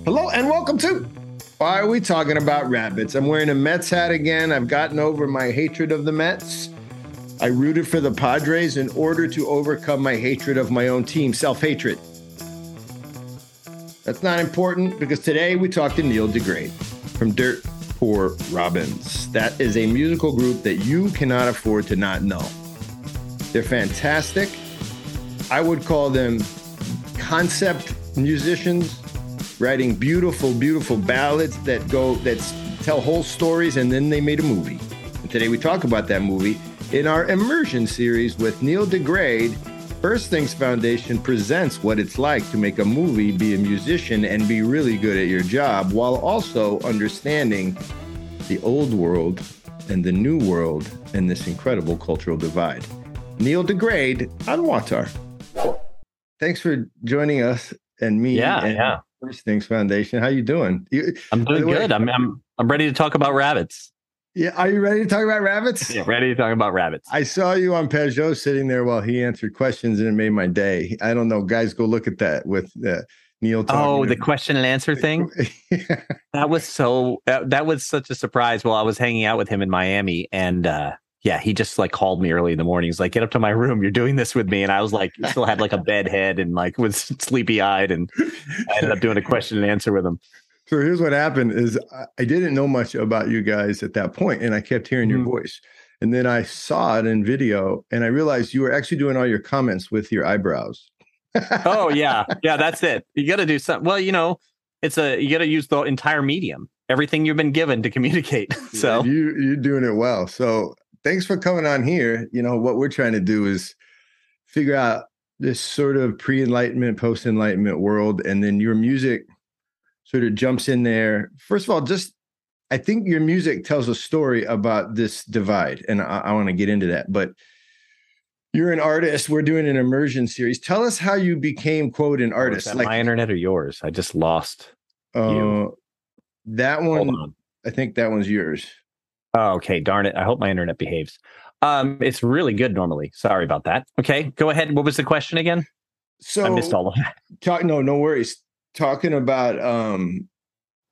Hello and welcome to Why Are We Talking About Rabbits? I'm wearing a Mets hat again. I've gotten over my hatred of the Mets. I rooted for the Padres in order to overcome my hatred of my own team, self hatred. That's not important because today we talked to Neil DeGraide from Dirt Poor Robins. That is a musical group that you cannot afford to not know. They're fantastic. I would call them concept musicians writing beautiful, beautiful ballads that go that tell whole stories, and then they made a movie. And today we talk about that movie in our immersion series with Neil DeGraide. First Things Foundation presents what it's like to make a movie, be a musician, and be really good at your job while also understanding the old world and the new world and this incredible cultural divide. Neil DeGraide on WAWTAR. Thanks for joining us and me. Yeah, and yeah. First Things Foundation. How you doing? You, I'm doing way, good. I'm, I'm I'm ready to talk about rabbits. Yeah, are you ready to talk about rabbits? Yeah, ready to talk about rabbits. I saw you on Pageau sitting there while he answered questions, and it made my day. I don't know, guys, go look at that with uh, Neil. Oh, the question and answer thing. yeah. That was so. Uh, that was such a surprise. While I was hanging out with him in Miami, and uh, yeah, he just like called me early in the morning. He's like, "Get up to my room. You're doing this with me." And I was like, still had like a bed head and like was sleepy eyed, and I ended up doing a question and answer with him. So here's what happened: is I didn't know much about you guys at that point, and I kept hearing mm-hmm. your voice. And then I saw it in video, and I realized you were actually doing all your comments with your eyebrows. oh yeah, yeah, that's it. You got to do something. Well, you know, it's a you got to use the entire medium, everything you've been given to communicate. So yeah, you you're doing it well. So thanks for coming on here. You know, what we're trying to do is figure out this sort of pre-enlightenment, post-enlightenment world, and then your music sort of jumps in there. First of all, just I think your music tells a story about this divide, and I, I want to get into that. But you're an artist. We're doing an immersion series. Tell us how you became quote an oh, artist. Oh, like my internet or yours? I just lost. Uh, that one. On. I think that one's yours. Oh, okay. Darn it. I hope my internet behaves. Um, it's really good normally. Sorry about that. Okay, go ahead. What was the question again? So I missed all of that. Talk, no, no worries. Talking about um,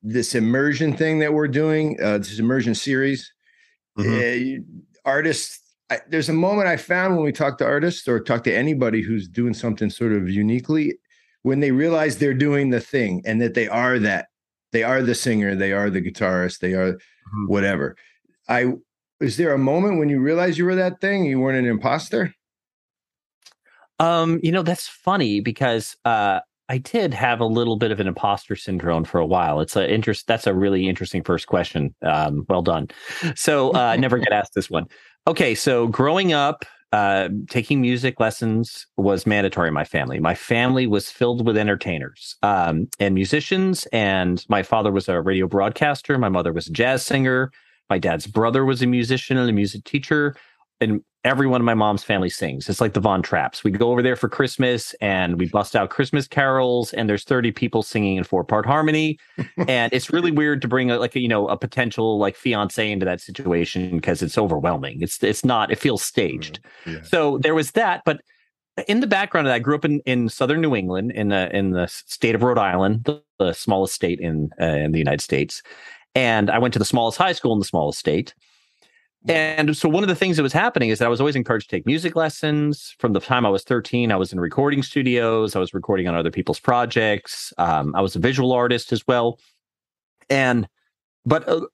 this immersion thing that we're doing, uh, this immersion series. Mm-hmm. Uh, artists, I, there's a moment I found when we talk to artists or talk to anybody who's doing something sort of uniquely, when they realize they're doing the thing and that they are that, they are the singer, they are the guitarist, they are mm-hmm. whatever I is there a moment when you realized you were that thing? You weren't an imposter? Um, you know, that's funny because uh I did have a little bit of an imposter syndrome for a while. It's a interest. That's a really interesting first question. Um, well done. So uh, never get asked this one. Okay, so growing up, uh, taking music lessons was mandatory in my family. My family was filled with entertainers um, and musicians, and my father was a radio broadcaster. My mother was a jazz singer. My dad's brother was a musician and a music teacher, and everyone in my mom's family sings. It's like the Von Trapps. We go over there for Christmas and we bust out Christmas carols, and there's 30 people singing in four part harmony. and it's really weird to bring a, like a, you know a potential like fiance into that situation because it's overwhelming. It's it's not. It feels staged. Yeah. So there was that, but in the background of that, I grew up in, in southern New England, in the in the state of Rhode Island, the, the smallest state in uh, in the United States, and I went to the smallest high school in the smallest state. And so one of the things that was happening is that I was always encouraged to take music lessons. From the time I was 13, I was in recording studios. I was recording on other people's projects. Um, I was a visual artist as well. And, but uh,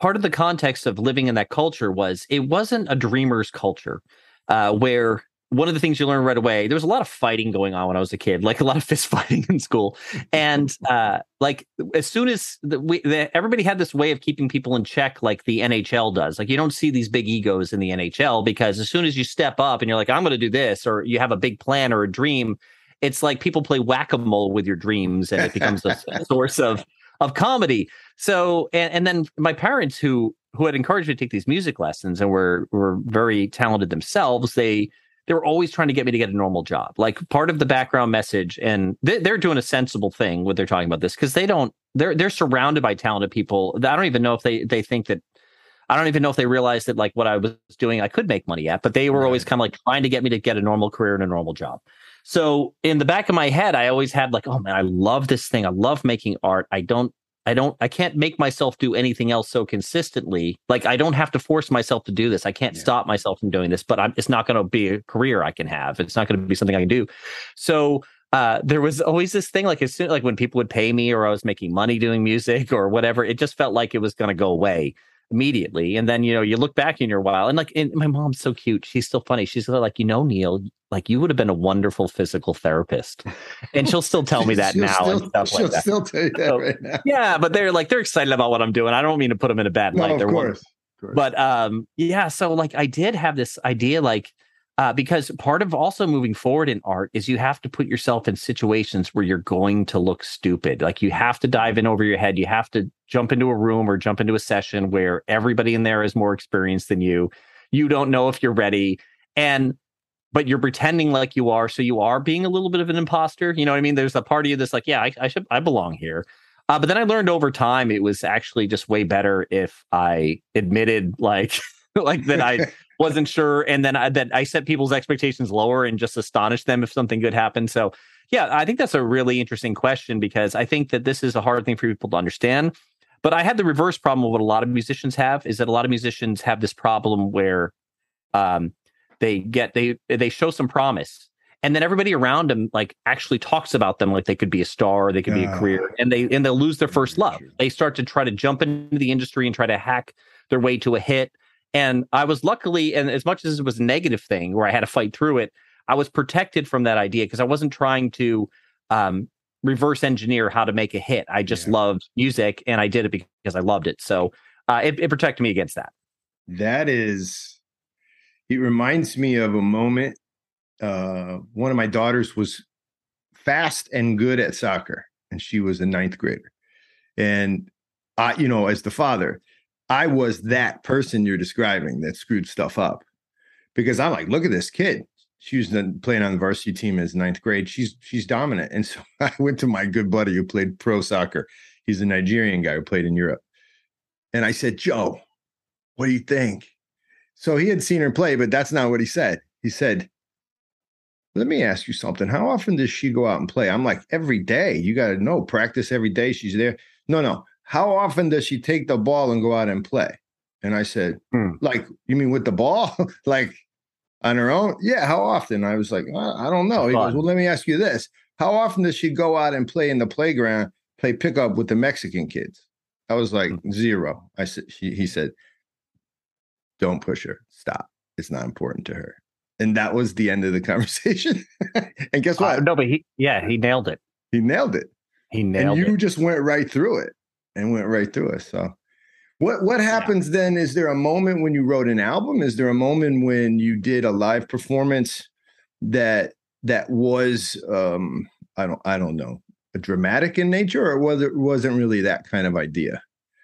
part of the context of living in that culture was it wasn't a dreamer's culture uh, where one of the things you learn right away there was a lot of fighting going on when i was a kid like a lot of fist fighting in school. And uh, like as soon as the, we, the, everybody had this way of keeping people in check like the nhl does. Like you don't see these big egos in the nhl because as soon as you step up and you're like i'm going to do this or you have a big plan or a dream it's like people play whack-a-mole with your dreams and it becomes a source of of comedy. So and, and then my parents who who had encouraged me to take these music lessons and were were very talented themselves they they were always trying to get me to get a normal job. Like part of the background message, and they, are doing a sensible thing when they're talking about this because they don't. They're they're surrounded by talented people. I don't even know if they they think that. I don't even know if they realized that like what I was doing, I could make money at. But they were right. always kind of like trying to get me to get a normal career and a normal job. So in the back of my head, I always had like, oh man, I love this thing. I love making art. I don't I don't I can't make myself do anything else so consistently. Like I don't have to force myself to do this. I can't yeah. stop myself from doing this, but I'm, it's not going to be a career I can have. It's not going to be something I can do. So uh, there was always this thing like as soon like when people would pay me or I was making money doing music or whatever, it just felt like it was going to go away immediately. And then, you know, you look back in your while and like, and my mom's so cute. She's still funny. She's like, you know, Neil, like you would have been a wonderful physical therapist. And she'll still tell me that now still, and stuff she'll like that. still tell you that so, right now. Yeah. But they're like, they're excited about what I'm doing. I don't mean to put them in a bad light. No, they're of course. But um, yeah, so like I did have this idea, like uh, because part of also moving forward in art is you have to put yourself in situations where you're going to look stupid. Like you have to dive in over your head. You have to jump into a room or jump into a session where everybody in there is more experienced than you. You don't know if you're ready. And but you're pretending like you are. So you are being a little bit of an imposter. You know what I mean? There's a part of you that's like, yeah, I, I should, I belong here. Uh, but then I learned over time it was actually just way better if I admitted like like that I wasn't sure, and then I, that I set people's expectations lower and just astonished them if something good happened. So, yeah, I think that's a really interesting question because I think that this is a hard thing for people to understand. But I had the reverse problem of what a lot of musicians have is that a lot of musicians have this problem where um, they get they they show some promise and then everybody around them like actually talks about them like they could be a star they could be a career and they and they'll lose their first love they start to try to jump into the industry and try to hack their way to a hit and I was luckily, and as much as it was a negative thing where I had to fight through it, I was protected from that idea because I wasn't trying to um, reverse engineer how to make a hit. I just yeah. loved music and I did it because I loved it. So uh, it, it protected me against that. That is, it reminds me of a moment. Uh, one of my daughters was fast and good at soccer, and she was a ninth grader. And I, you know, as the father, I was that person you're describing that screwed stuff up because I'm like, look at this kid. She was playing on the varsity team as ninth grade. She's she's dominant. And so I went to my good buddy who played pro soccer. He's a Nigerian guy who played in Europe. And I said, Joe, what do you think? So he had seen her play, but that's not what he said. He said, let me ask you something. How often does she go out and play? I'm like, every day. You got to know, practice every day. She's there. No, no how often does she take the ball and go out and play? And I said, hmm. like, you mean with the ball? like on her own? Yeah, how often? I was like, I don't know. He goes, well, let me ask you this. How often does she go out and play in the playground, play pickup with the Mexican kids? I was like, hmm. zero. I said, she, he said, don't push her. Stop. It's not important to her. And that was the end of the conversation. and guess what? Uh, no, but he, yeah, he nailed it. He nailed it. He nailed it. and you it. just went right through it and went right through us. So what what happens yeah. then? Is there a moment when you wrote an album? Is there a moment when you did a live performance that that was um I don't I don't know dramatic in nature or was it wasn't really that kind of idea?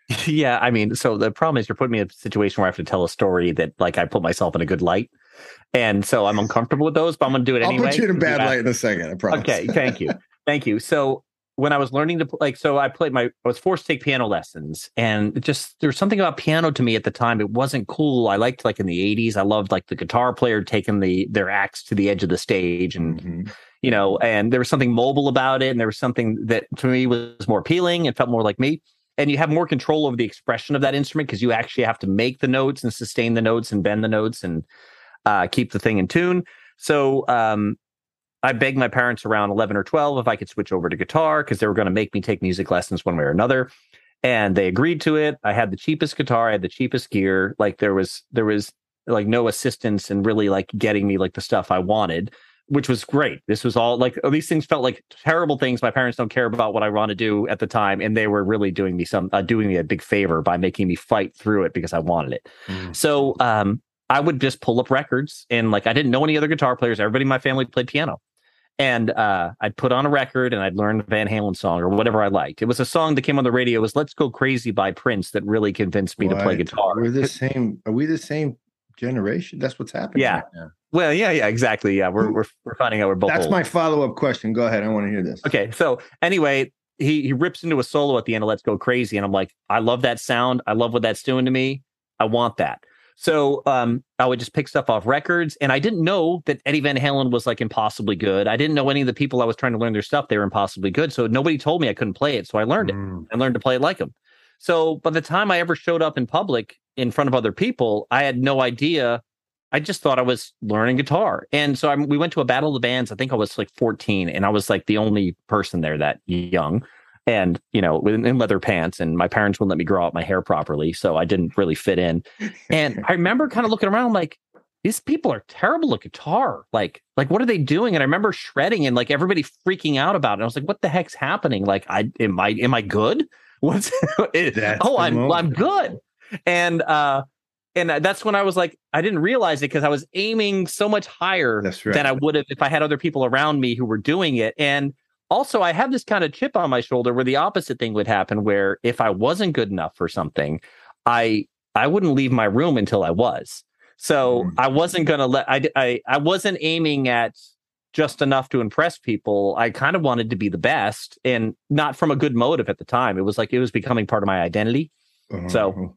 Yeah, I mean, so the problem is you're putting me in a situation where I have to tell a story that like I put myself in a good light. And so I'm uncomfortable with those, but I'm gonna do it I'll anyway. I'll put you in a bad light in a second, I promise. Okay, thank you. Thank you. So when I was learning to like, so I played my, I was forced to take piano lessons, and just there was something about piano to me at the time. It wasn't cool. I liked like in the '80s, I loved like the guitar player taking the their axe to the edge of the stage, and mm-hmm. you know, and there was something mobile about it, and there was something that to me was more appealing. It felt more like me, and you have more control over the expression of that instrument because you actually have to make the notes and sustain the notes and bend the notes and uh, keep the thing in tune. So um, I begged my parents around 11 or 12 if I could switch over to guitar because they were going to make me take music lessons one way or another. And they agreed to it. I had the cheapest guitar, I had the cheapest gear. Like there was there was like no assistance in really like getting me like the stuff I wanted, which was great. This was all like these things felt like terrible things. My parents don't care about what I want to do at the time, and they were really doing me some uh, doing me a big favor by making me fight through it because I wanted it. Mm. So um, I would just pull up records and like I didn't know any other guitar players. Everybody in my family played piano and uh, I'd put on a record and I'd learn a Van Halen song or whatever I liked. It was a song that came on the radio. It was "Let's Go Crazy" by Prince that really convinced me what? to play guitar. We're the same. Are we the same generation? That's what's happening. Yeah. Right well, yeah, yeah, exactly. Yeah, we're we're, we're finding out we're both. That's old. my follow up question. Go ahead. I want to hear this. Okay. So anyway, he he rips into a solo at the end of "Let's Go Crazy," and I'm like, I love that sound. I love what that's doing to me. I want that. So um, I would just pick stuff off records, and I didn't know that Eddie Van Halen was like impossibly good. I didn't know any of the people I was trying to learn their stuff; they were impossibly good. So nobody told me I couldn't play it, so I learned mm. it and learned to play it like them. So by the time I ever showed up in public in front of other people, I had no idea. I just thought I was learning guitar, and so I, we went to a battle of the bands. I think I was like 14, and I was like the only person there that young and you know in leather pants and my parents wouldn't let me grow out my hair properly so i didn't really fit in. And i remember kind of looking around like these people are terrible at guitar. Like like what are they doing? And i remember shredding and like everybody freaking out about it. And i was like what the heck's happening? Like i am i am i good? What's oh i'm moment. i'm good. And uh and that's when I was like, I didn't realize it because I was aiming so much higher right. than I would have if I had other people around me who were doing it. And also I have this kind of chip on my shoulder where the opposite thing would happen where if I wasn't good enough for something, I I wouldn't leave my room until I was. So mm. I wasn't going to let I, I I wasn't aiming at just enough to impress people. I kind of wanted to be the best and not from a good motive at the time. It was like it was becoming part of my identity. Uh-huh. So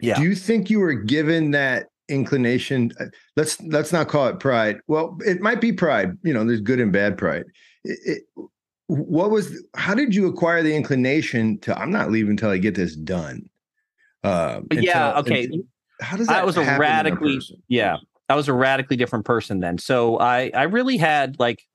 yeah. Do you think you were given that inclination uh, let's let's not call it pride. Well, it might be pride, you know, there's good and bad pride it, what was how did you acquire the inclination to i'm not leaving until i get this done uh yeah okay. until, how does that i was a radically yeah i was a radically different person then. So i i really had like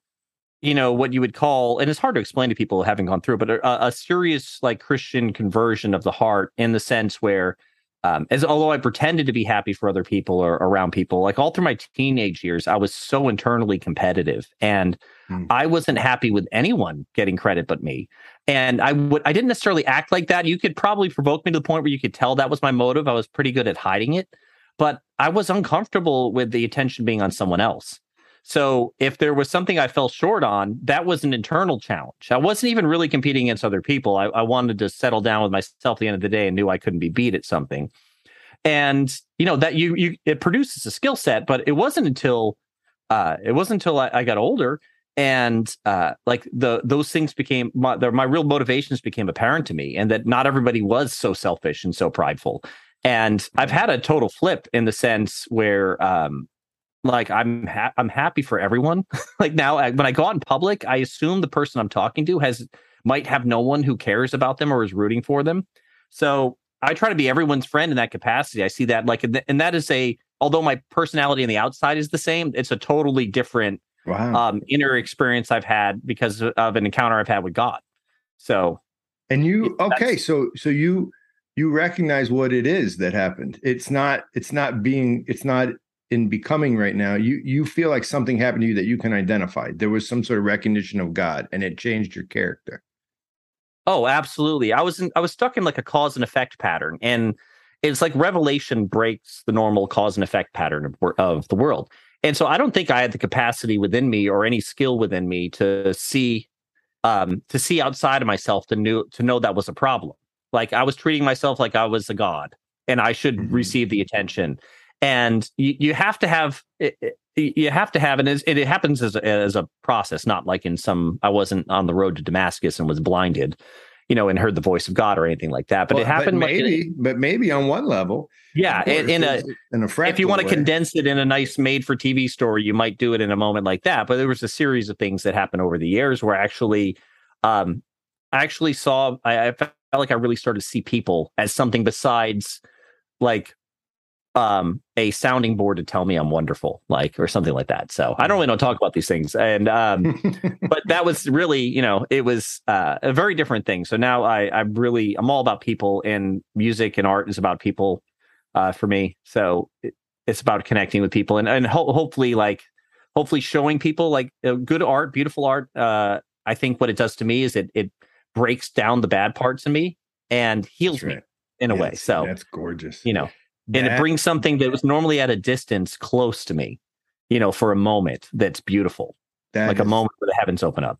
you know what you would call and it's hard to explain to people having gone through but a, a serious like christian conversion of the heart in the sense where um, as although I pretended to be happy for other people or around people, like all through my teenage years, I was so internally competitive, and mm. I wasn't happy with anyone getting credit but me. And I would, I didn't necessarily act like that. You could probably provoke me to the point where you could tell that was my motive. I was pretty good at hiding it, but I was uncomfortable with the attention being on someone else. So if there was something I fell short on, that was an internal challenge. I wasn't even really competing against other people. I, I wanted to settle down with myself at the end of the day and knew I couldn't be beat at something. And you know that you you it produces a skill set, but it wasn't until uh, it wasn't until I, I got older and uh, like the those things became my the, my real motivations became apparent to me, and that not everybody was so selfish and so prideful. And I've had a total flip in the sense where um, like I'm ha- I'm happy for everyone. like now, I, when I go out in public, I assume the person I'm talking to has might have no one who cares about them or is rooting for them. So I try to be everyone's friend in that capacity. I see that like, and that is a although my personality on the outside is the same, it's a totally different wow. um, inner experience I've had because of an encounter I've had with God. So, and you okay? So so you you recognize what it is that happened. It's not it's not being it's not in becoming right now, you you feel like something happened to you that you can identify. There was some sort of recognition of God, and it changed your character. Oh, absolutely. I was in, I was stuck in like a cause and effect pattern, and it's like revelation breaks the normal cause and effect pattern of, of the world. And so I don't think I had the capacity within me or any skill within me to see um to see outside of myself to know to know that was a problem. Like I was treating myself like I was a god and I should mm-hmm. receive the attention and you, you have to have you have to have and it, it happens as a, as a process not like in some i wasn't on the road to damascus and was blinded you know and heard the voice of god or anything like that but well, it happened but maybe like, but maybe on one level yeah in, in a in a if you want to condense it in a nice made for tv story you might do it in a moment like that but there was a series of things that happened over the years where actually um i actually saw I, I felt like i really started to see people as something besides like um a sounding board to tell me I'm wonderful, like or something like that. So I don't really know talk about these things. And um but that was really, you know, it was uh, a very different thing. So now I I'm really I'm all about people and music and art is about people uh for me. So it, it's about connecting with people and and ho- hopefully like hopefully showing people like uh, good art, beautiful art. Uh I think what it does to me is it it breaks down the bad parts of me and heals right. me in a yes, way. So that's gorgeous. You know, and it brings something that was normally at a distance close to me, you know, for a moment that's beautiful, that like is, a moment where the heavens open up.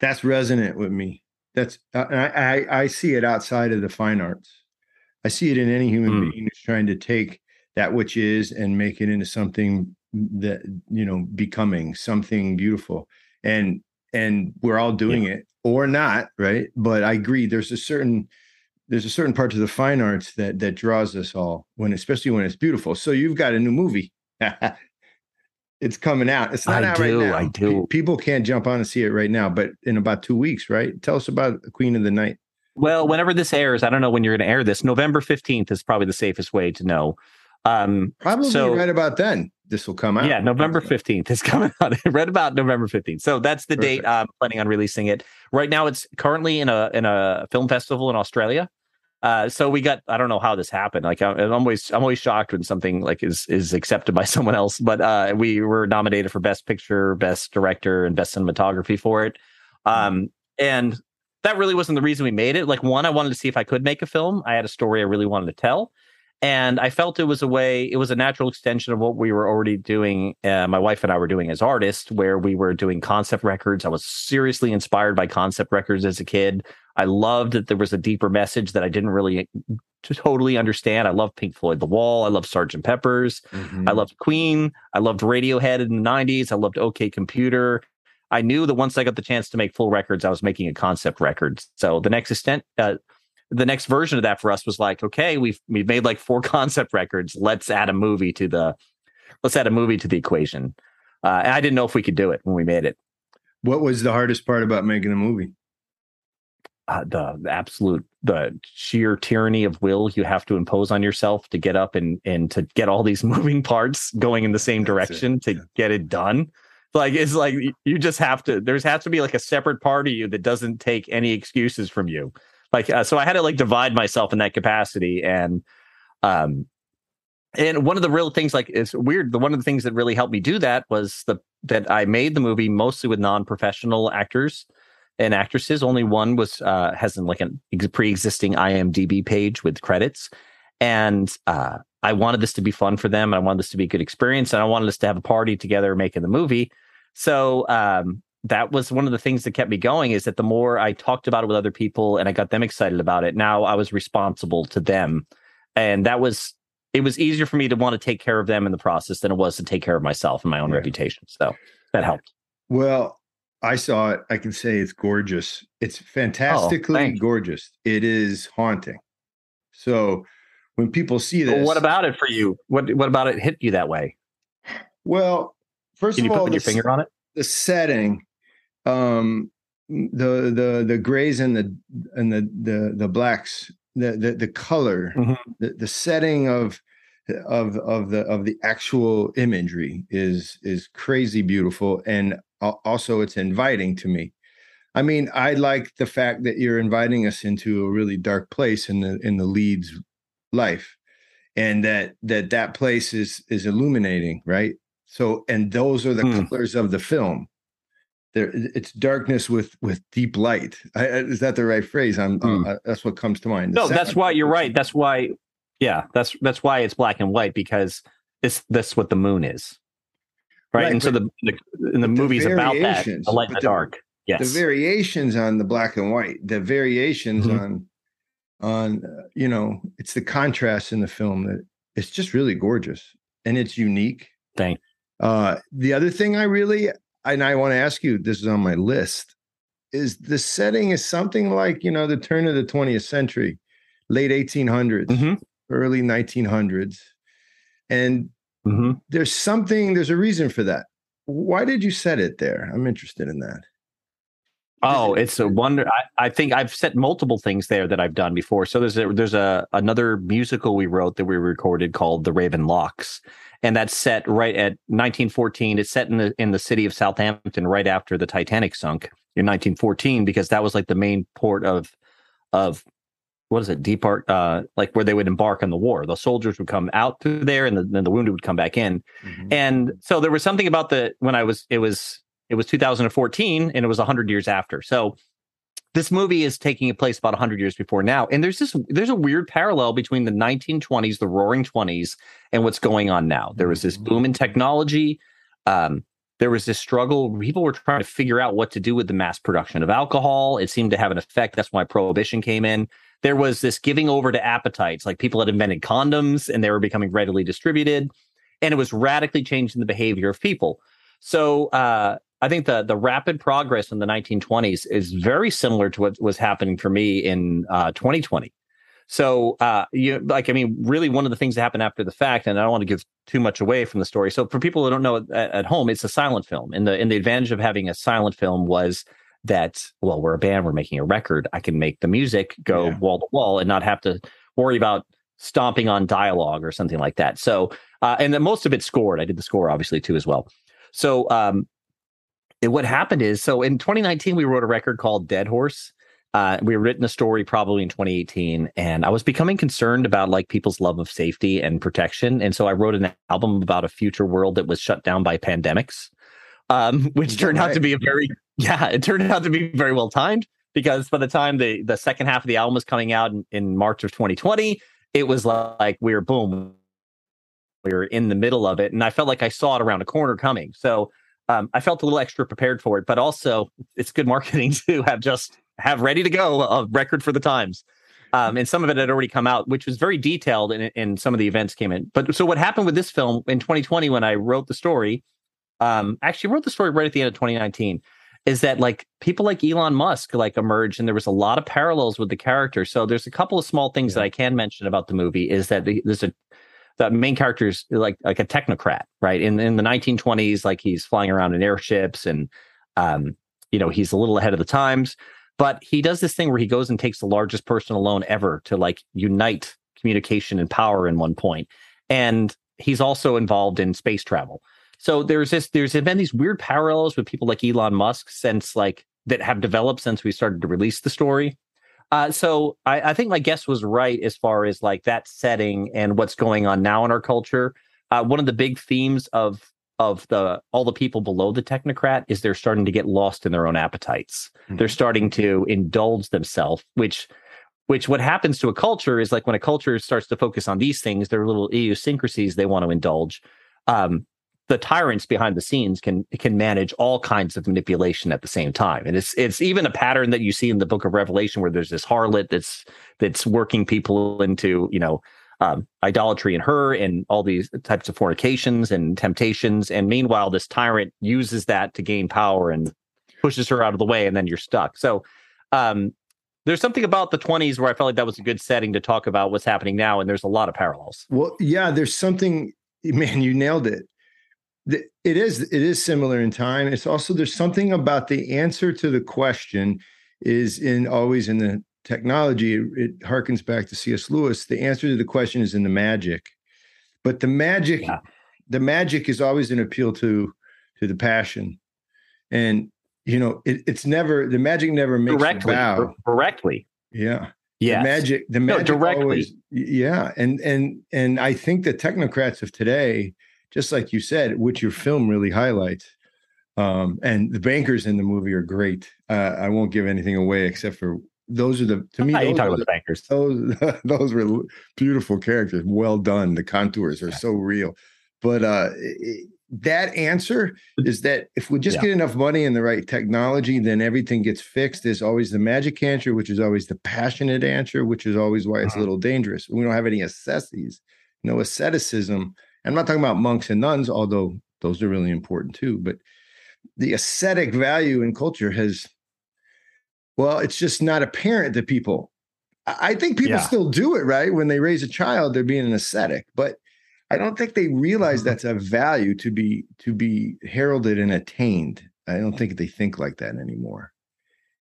That's resonant with me. That's uh, I, I, I see it outside of the fine arts. I see it in any human mm. being who's trying to take that which is and make it into something that you know becoming something beautiful and and we're all doing yeah. it or not right but i agree there's a certain there's a certain part to the fine arts that that draws us all when especially when it's beautiful so you've got a new movie it's coming out it's not I out do, right now I do. People can't jump on and see it right now but in about two weeks right tell us about queen of the night Well, whenever this airs, I don't know when you're going to air this. November 15th is probably the safest way to know. Um, probably So- right about then this will come out yeah, November 15th is coming out. Read about November 15th. So that's the date I'm planning on releasing it. Right now it's currently in a in a film festival in Australia. Uh, so we got I don't know how this happened. Like I'm, I'm always I'm always shocked when something like is is accepted by someone else. But uh, we were nominated for best picture, best director, and best cinematography for it. Um, and that really wasn't the reason we made it. Like one, I wanted to see if I could make a film. I had a story I really wanted to tell. And I felt it was a way, it was a natural extension of what we were already doing. Uh, my wife and I were doing as artists, where we were doing concept records. I was seriously inspired by concept records as a kid. I loved that there was a deeper message that I didn't really totally understand. I loved Pink Floyd The Wall. I loved Sgt. Pepper's. Mhm. I loved Queen. I loved Radiohead in the 90s. I loved OK Computer. I knew that once I got the chance to make full records, I was making a concept record. So the next extent, uh, the next version of that for us was like, okay, we've we've made like four concept records. Let's add a movie to the let's add a movie to the equation. Uh, I didn't know if we could do it when we made it. what was the hardest part about making a movie Uh, the, the absolute the sheer tyranny of will you have to impose on yourself to get up and and to get all these moving parts going in the same direction to Yeah. get it done. Like it's like you just have to. There's has to be like a separate part of you that doesn't take any excuses from you. Like uh, so, I had to like divide myself in that capacity, and um, and one of the real things like it's weird. The one of the things that really helped me do that was the that I made the movie mostly with non-professional actors and actresses. Only one was uh, has an, like a ex- pre-existing IMDb page with credits, and uh, I wanted this to be fun for them. I wanted this to be a good experience, and I wanted us to have a party together making the movie. So um, that was one of the things that kept me going. Is that the more I talked about it with other people and I got them excited about it, now I was responsible to them, and that was. It was easier for me to want to take care of them in the process than it was to take care of myself and my own reputation. So that helped. Well, I saw it. I can say it's gorgeous. It's oh, fantastically thanks. gorgeous. It is haunting. So when people see this, Well, what about it for you? What What about it hit you that way? well, first Can you of all, put the, your finger on it? the setting, um, the the the grays and the and the the the blacks, the the, the color, Mhm. the, the setting of of of the of the actual imagery is is crazy beautiful and also it's inviting to me i mean i like the fact that you're inviting us into a really dark place in the in the lead's life and that that that place is is illuminating right so and those are the Hmm. colors of the film there it's darkness with with deep light I, I- is that the right phrase i'm uh, that's what comes to mind The No, that's why you're right. That's why, yeah, that's that's why it's black and white because it's that's what the moon is, right? Right, and so the, the and the but the movie's about that, the light and the the- dark. Yes, the variations on the black and white the variations Mhm. on on uh, you know it's the contrast in the film that it's just really gorgeous and it's unique Thank- uh the other thing i really and i want to ask you this is on my list is the setting is something like you know the turn of the 20th century late 1800s Mhm. early 1900s and hmm there's something there's a reason for that. Why did you set it there? I'm interested in that Oh, it's a wonder. I, I think I've set multiple things there that I've done before. So there's a there's a another musical we wrote that we recorded called The Raven Locks, and that's set right at 1914. It's set in the in the city of Southampton right after the Titanic sunk in 1914 because that was like the main port of of what is it depart uh like where they would embark on the war. The soldiers would come out through there, and the, then the wounded would come back in. And so there was something about the when I was it was it was 2014 and it was 100 years after. So this movie is taking place about 100 years before now. And there's this there's a weird parallel between the 1920s the roaring 20s and what's going on now. There was this boom in technology. Um, there was this struggle. People were trying to figure out what to do with the mass production of alcohol. It seemed to have an effect. That's why prohibition came in. There was this giving over to appetites. Like people had invented condoms and they were becoming readily distributed. And it was radically changing the behavior of people. So uh, I think the the rapid progress in the 1920s is very similar to what was happening for me in uh, 2020. So, uh, you like, I mean, really, one of the things that happened after the fact, and I don't want to give too much away from the story. So, for people who don't know at, at home, it's a silent film, and the and the advantage of having a silent film was that well, we're a band, we're making a record. I can make the music go yeah. wall to wall and not have to worry about stomping on dialogue or something like that. So, uh, and then most of it scored. I did the score obviously too as well. So, um, what happened is, so in 2019 we wrote a record called Dead Horse uh, we had written a story probably in 2018, and I was becoming concerned about like people's love of safety and protection, and so I wrote an album about a future world that was shut down by pandemics, um, which turned right? out to be a very yeah, it turned out to be very well timed because by the time the the second half of the album was coming out in, in March of 2020, it was like we were boom, we were in the middle of it, and I felt like I saw it around a corner coming. So um, I felt a little extra prepared for it, but also it's good marketing to have just have ready to go a record for the times. Um, and some of it had already come out, which was very detailed, and, and some of the events came in. But so what happened with this film in 2020 when I wrote the story, um, actually wrote the story right at the end of 2019, is that like people like Elon Musk like emerged, and there was a lot of parallels with the character. So there's a couple of small things yeah. that I can mention about the movie is that the, there's a the main character is like like a technocrat, right? In in the 1920s, like he's flying around in airships, and um, you know he's a little ahead of the times. But he does this thing where he goes and takes the largest personal loan ever to like unite communication and power in one point. And he's also involved in space travel. So there's this, there's been these weird parallels with people like Elon Musk since like that have developed since we started to release the story. Uh, so I, I, think my guess was right as far as like that setting and what's going on now in our culture. Uh, one of the big themes of of the all the people below the technocrat is they're starting to get lost in their own appetites. Mm-hmm. They're starting to indulge themselves, which which what happens to a culture is like when a culture starts to focus on these things, their little idiosyncrasies they want to indulge. Um, the tyrants behind the scenes can can manage all kinds of manipulation at the same time, and it's it's even a pattern that you see in the Book of Revelation, where there's this harlot that's that's working people into you know um, idolatry in her and all these types of fornications and temptations. And meanwhile, this tyrant uses that to gain power and pushes her out of the way, and then you're stuck. So um, there's something about the 20s where I felt like that was a good setting to talk about what's happening now, and there's a lot of parallels. Well, yeah, there's something, man, you nailed it. It is it is similar in time. It's also there's something about the answer to the question is in always in the technology, it, it harkens back to C.S. Lewis. The answer to the question is in the magic, but the magic, yeah. the magic is always an appeal to to the passion, and you know it, it's never the magic never makes directly, bow directly. Yeah, yeah. Magic, the magic no, directly. Always, yeah, and and and I think the technocrats of today, just like you said, which your film really highlights. Um, and the bankers in the movie are great. Uh, I won't give anything away except for those are the to me. you talking about the bankers? Those those were beautiful characters. Well done. The contours are so real. But uh, that answer is that if we just yeah. get enough money and the right technology, then everything gets fixed. There's always the magic answer, which is always the passionate answer, which is always why it's uh-huh. a little dangerous. We don't have any asceses, no asceticism. I'm not talking about monks and nuns, although those are really important too. But the ascetic value in culture has well, it's just not apparent to people. I think people yeah. still do it, right? When they raise a child, they're being an ascetic, but I don't think they realize mm-hmm. that's a value to be to be heralded and attained. I don't think they think like that anymore.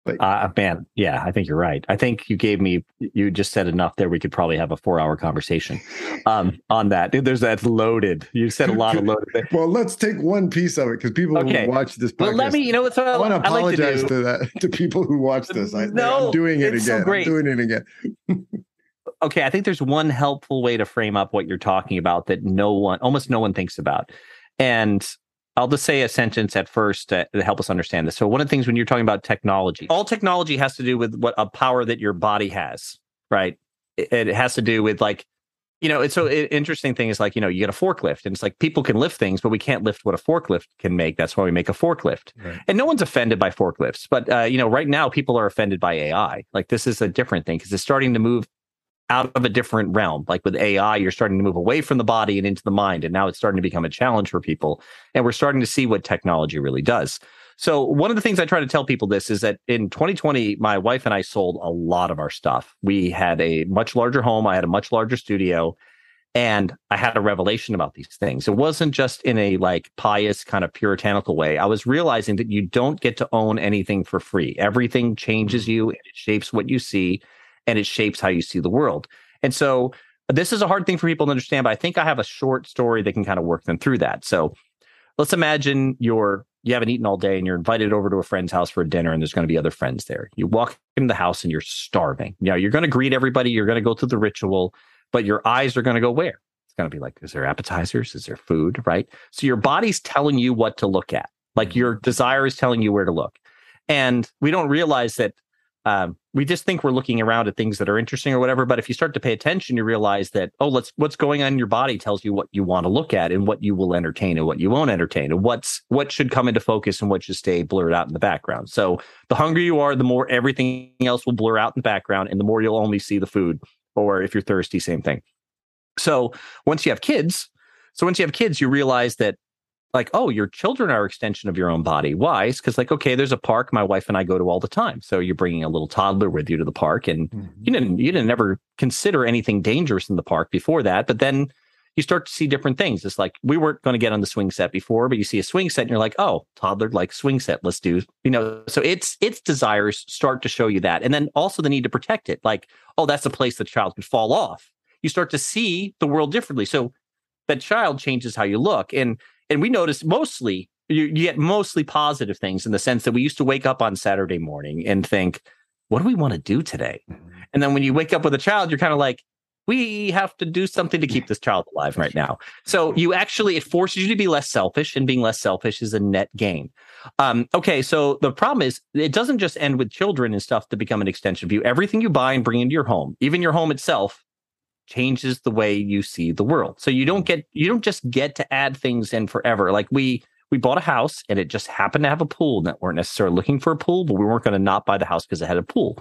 But uh, man, yeah, I think you're right. I think you gave me, you just said enough there. We could probably have a four hour conversation um, on that. There's that's loaded. You said a lot of loaded. well, let's take one piece of it because people okay. who watch this podcast. Well, let me, you know what's I want to apologize to, that to people who watch this. I, no, I'm doing it again. So I'm doing it again. okay, I think there's one helpful way to frame up what you're talking about that no one, almost no one thinks about. And I'll just say a sentence at first to, to, help us understand this. So, one of the things when you're talking about technology, all technology has to do with what a power that your body has, right? It, it has to do with like, you know, it's so it, interesting thing is like, you know, you get a forklift and it's like people can lift things, but we can't lift what a forklift can make. That's why we make a forklift. Right. And no one's offended by forklifts. But, uh, you know, right now people are offended by AI. Like, this is a different thing because it's starting to move out of a different realm. Like with AI, you're starting to move away from the body and into the mind. And now it's starting to become a challenge for people. And we're starting to see what technology really does. So one of the things I try to tell people this is that in 2020, my wife and I sold a lot of our stuff. We had a much larger home. I had a much larger studio and I had a revelation about these things. It wasn't just in a like pious kind of puritanical way. I was realizing that you don't get to own anything for free. Everything changes mm-hmm. you, it shapes what you see, and it shapes how you see the world. And so this is a hard thing for people to understand, but I think I have a short story that can kind of work them through that. So let's imagine you're you haven't eaten all day and you're invited over to a friend's house for dinner and there's going to be other friends there. You walk into the house and you're starving. You know, you're going to greet everybody, you're going to go through the ritual but your eyes are going to go where? It's going to be like, is there appetizers? Is there food? Right. So your body's telling you what to look at. Like mm-hmm. your desire is telling you where to look. And we don't realize that um, we just think we're looking around at things that are interesting or whatever. But if you start to pay attention, you realize that, oh, let's what's going on in your body tells you what you want to look at and what you will entertain and what you won't entertain and what's what should come into focus and what should stay blurred out in the background. So the hungrier you are, the more everything else will blur out in the background and the more you'll only see the food or if you're thirsty, same thing. So once you have kids, so once you have kids, you realize that like, oh, your children are extension of your own body. Why? Because like, okay, there's a park my wife and I go to all the time. So you're bringing a little toddler with you to the park, and mm-hmm. you didn't you didn't ever consider anything dangerous in the park before that. But then you start to see different things. It's like we weren't going to get on the swing set before, but you see a swing set and you're like, oh, toddler like swing set. Let's do, you know, so it's its desires start to show you that. And then also the need to protect it. Like, oh, that's a place the child could fall off. You start to see the world differently. So that child changes how you look. And and we notice mostly you, you get mostly positive things in the sense that we used to wake up on Saturday morning and think, what do we want to do today? Mm-hmm. And then when you wake up with a child, you're kind of like, we have to do something to keep this child alive right now. So you actually, it forces you to be less selfish, and being less selfish is a net gain. Um, okay, so the problem is it doesn't just end with children and stuff to become an extension of you. Everything you buy and bring into your home, even your home itself, changes the way you see the world. So you don't get, you don't just get to add things in forever. Like we, we bought a house and it just happened to have a pool that weren't necessarily looking for a pool, but we weren't going to not buy the house because it had a pool.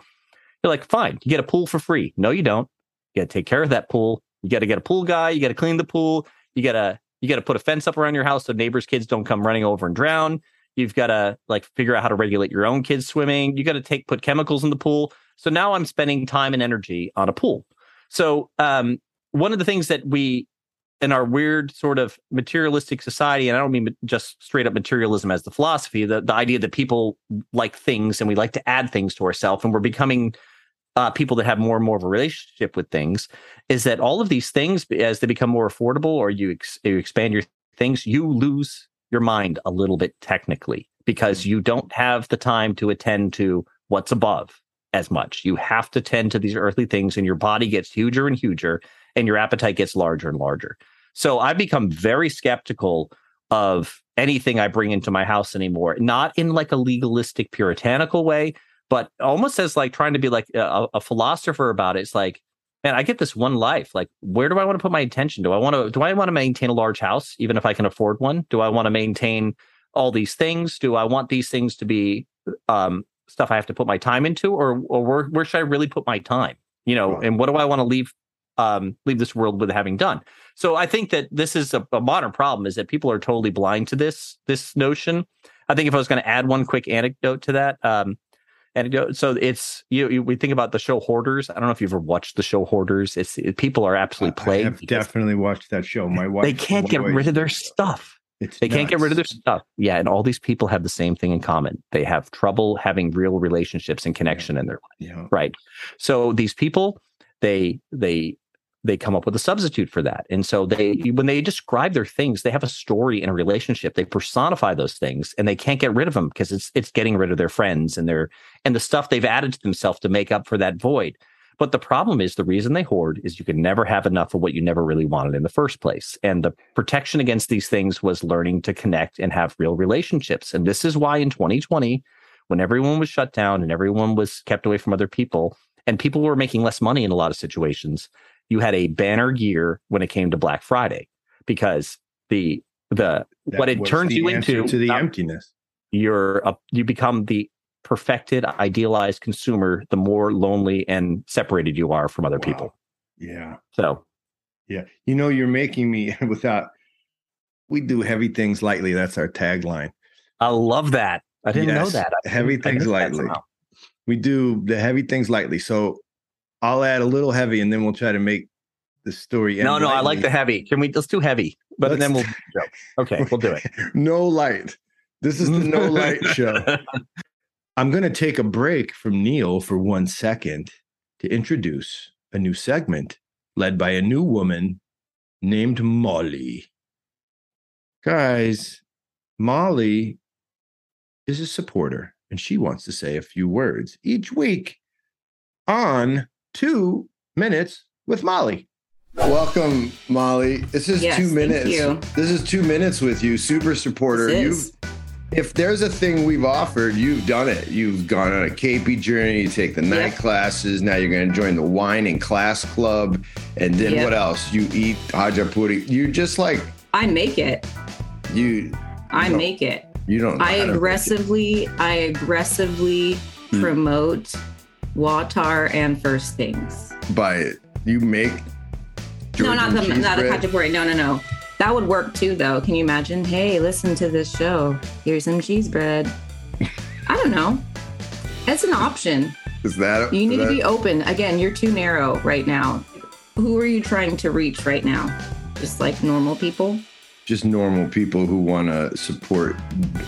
You're like, fine, you get a pool for free. No, you don't. You got to take care of that pool. You got to get a pool guy. You got to clean the pool. You got to you got to put a fence up around your house so neighbors' kids don't come running over and drown. You've got to like figure out how to regulate your own kids swimming. You got to take put chemicals in the pool. So now I'm spending time and energy on a pool. So um, one of the things that we in our weird sort of materialistic society, and I don't mean just straight up materialism as the philosophy, the, the idea that people like things and we like to add things to ourselves, and we're becoming uh, people that have more and more of a relationship with things is that all of these things, as they become more affordable or you, ex- you expand your things, you lose your mind a little bit technically because mm. you don't have the time to attend to what's above as much. You have to tend to these earthly things, and your body gets huger and huger, and your appetite gets larger and larger. So I've become very skeptical of anything I bring into my house anymore, not in like a legalistic puritanical way, but almost as like trying to be like a, a philosopher about it. It's like, man, I get this one life. Like, where do I want to put my attention? Do I want to do I want to maintain a large house, even if I can afford one? Do I want to maintain all these things? Do I want these things to be um, stuff I have to put my time into, or or where, where should I really put my time? You know, and what do I want to leave um, leave this world with having done? So I think that this is a, a modern problem: is that people are totally blind to this this notion. I think if I was going to add one quick anecdote to that, um, and so it's you, you, we think about the show Hoarders. I don't know if you've ever watched the show Hoarders. It's it, people are absolutely plagued. I have definitely watched that show. My wife. They can't get rid of their stuff. It's they nuts. can't get rid of their stuff. Yeah, and all these people have the same thing in common. They have trouble having real relationships and connection yeah. in their life. Yeah. Right. So these people, they they they come up with a substitute for that. And so they when they describe their things, they have a story and a relationship. They personify those things and they can't get rid of them because it's it's getting rid of their friends and their and the stuff they've added to themselves to make up for that void. But the problem is the reason they hoard is you can never have enough of what you never really wanted in the first place. And the protection against these things was learning to connect and have real relationships. And this is why in 2020, when everyone was shut down and everyone was kept away from other people, and people were making less money in a lot of situations, you had a banner year when it came to Black Friday because the the that what it turns you into to the uh, emptiness. You're a, you become the perfected, idealized consumer. The more lonely and separated you are from other wow. people. Yeah. So. Yeah, you know, you're making me without. We do heavy things lightly. That's our tagline. I love that. I didn't know that. I heavy things lightly. We do the heavy things lightly. So I'll add a little heavy and then we'll try to make the story No, no, I like the heavy. Can we let's do heavy? But Let's- then we'll. Okay, we'll do it. no light. This is the no light show. I'm going to take a break from Neil for one second to introduce a new segment led by a new woman named Molly. Guys, Molly is a supporter and she wants to say a few words each week on two minutes with Molly. Welcome, Molly. This is Yes, two thank minutes. you. This is two minutes with you, super supporter. This You've is. If there's a thing we've offered, you've done it. You've gone on a Keipi journey, you take the night Yep. classes. Now you're going to join the wine and class club. And then Yep. what else? You eat khachapuri. You just like, I make it. you, I make it. you don't know I aggressively, I aggressively Hmm. promote WAWTAR and First Things. By it. You make. no, not the Georgian not a cheese bread? No, no, no. That would work too, though. Can you imagine? Hey, listen to this show. Here's some cheese bread. I don't know. It's an option. Is that You need is to be open. Again, you're too narrow right now. Who are you trying to reach right now? Just like normal people? just normal people who want to support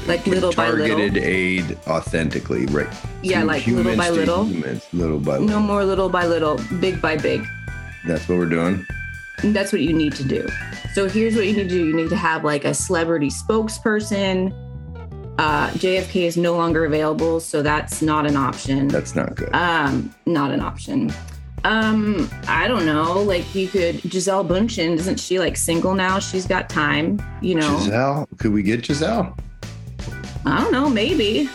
Like little by targeted little? aid authentically, right? Yeah, To like little by little. humans, little by little. No more little by little, big by big. That's what we're doing. And that's what you need to do. So here's what you need to do. You need to have like a celebrity spokesperson. Uh, JFK is no longer available, so that's not an option. That's not good. um, not an option. Um, I don't know. Like you could Gisele Bündchen, isn't she like single now? She's got time, you know. Gisele, could we get Gisele? I don't know, maybe.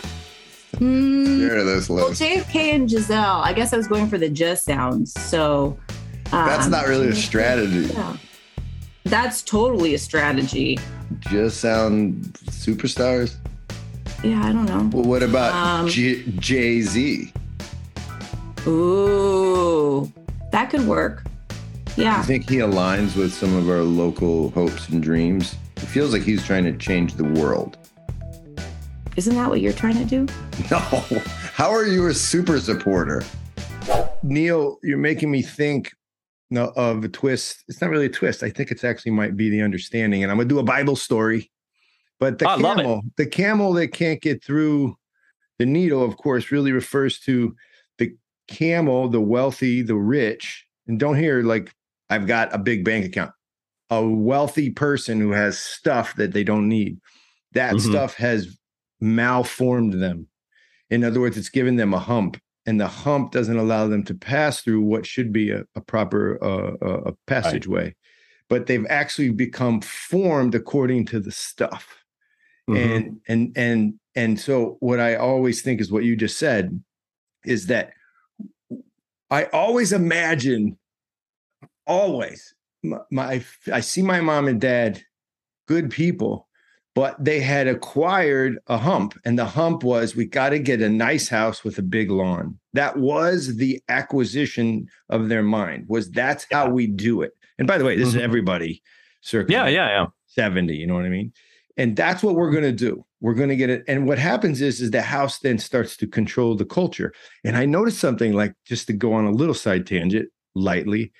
Hmm. There are those Well. JFK and Gisele. I guess I was going for the just sounds. So That's um, not really a strategy. yeah. That's totally a strategy. Just sound superstars. Yeah, I don't know. Well, what about Um, Jay Z? Ooh, that could work. Yeah. I think he aligns with some of our local hopes and dreams. It feels like he's trying to change the world. Isn't that what you're trying to do? No, how are you a super supporter? Neil, you're making me think of a twist. It's not really a twist. I think it's actually might be the understanding. And I'm gonna do a Bible story. But the camel, the camel that can't get through the needle, of course, really refers to the camel, the wealthy, the rich. And don't hear like I've got a big bank account. A wealthy person who has stuff that they don't need. That Mhm. stuff has malformed them. In other words, it's given them a hump, and the hump doesn't allow them to pass through what should be a, a proper uh, uh, a passageway. But they've actually become formed according to the stuff Mhm. and and and and so what i always think is what you just said is that i always imagine always my, my i see my mom and dad good people but they had acquired a hump and the hump was we got to get a nice house with a big lawn. That was the acquisition of their mind was that's how we do it. And by the way this Mhm. is everybody circa yeah, yeah, yeah. 70 you know what i mean? And that's what we're going to do. We're going to get it and what happens is is the house then starts to control the culture. And i noticed something like just to go on a little side tangent lightly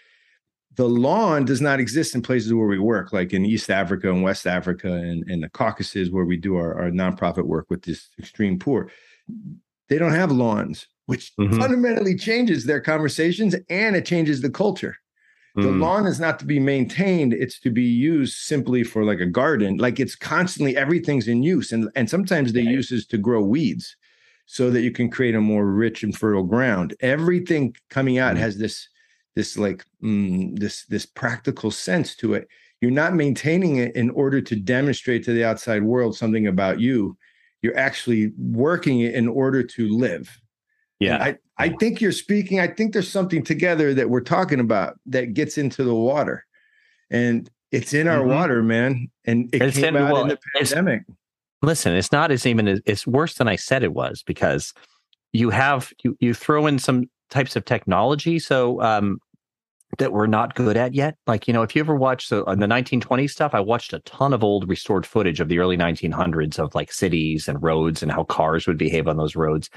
the lawn does not exist in places where we work like in east africa and west africa and, and the caucasus where we do our, our nonprofit work with this extreme poor they don't have lawns which Mhm. fundamentally changes their conversations and it changes the culture the Mm. lawn is not to be maintained it's to be used simply for like a garden like it's constantly everything's in use and and sometimes the Right. use is to grow weeds so that you can create a more rich and fertile ground everything coming out Mm. has this this like mm, this this practical sense to it you're not maintaining it in order to demonstrate to the outside world something about you you're actually working it in order to live Yeah. I, I think you're speaking. I think there's something together that we're talking about that gets into the water. And it's in our Mhm. water, man. And it It's came in- out well, in the it's- pandemic. listen it's not as even as it's worse than i said it was because you have you you throw in some types of technology so um that we're not good at yet. Like, you know, if you ever watch so on the 1920s stuff, I watched a ton of old restored footage of the early 1900s of like cities and roads and how cars would behave on those roads.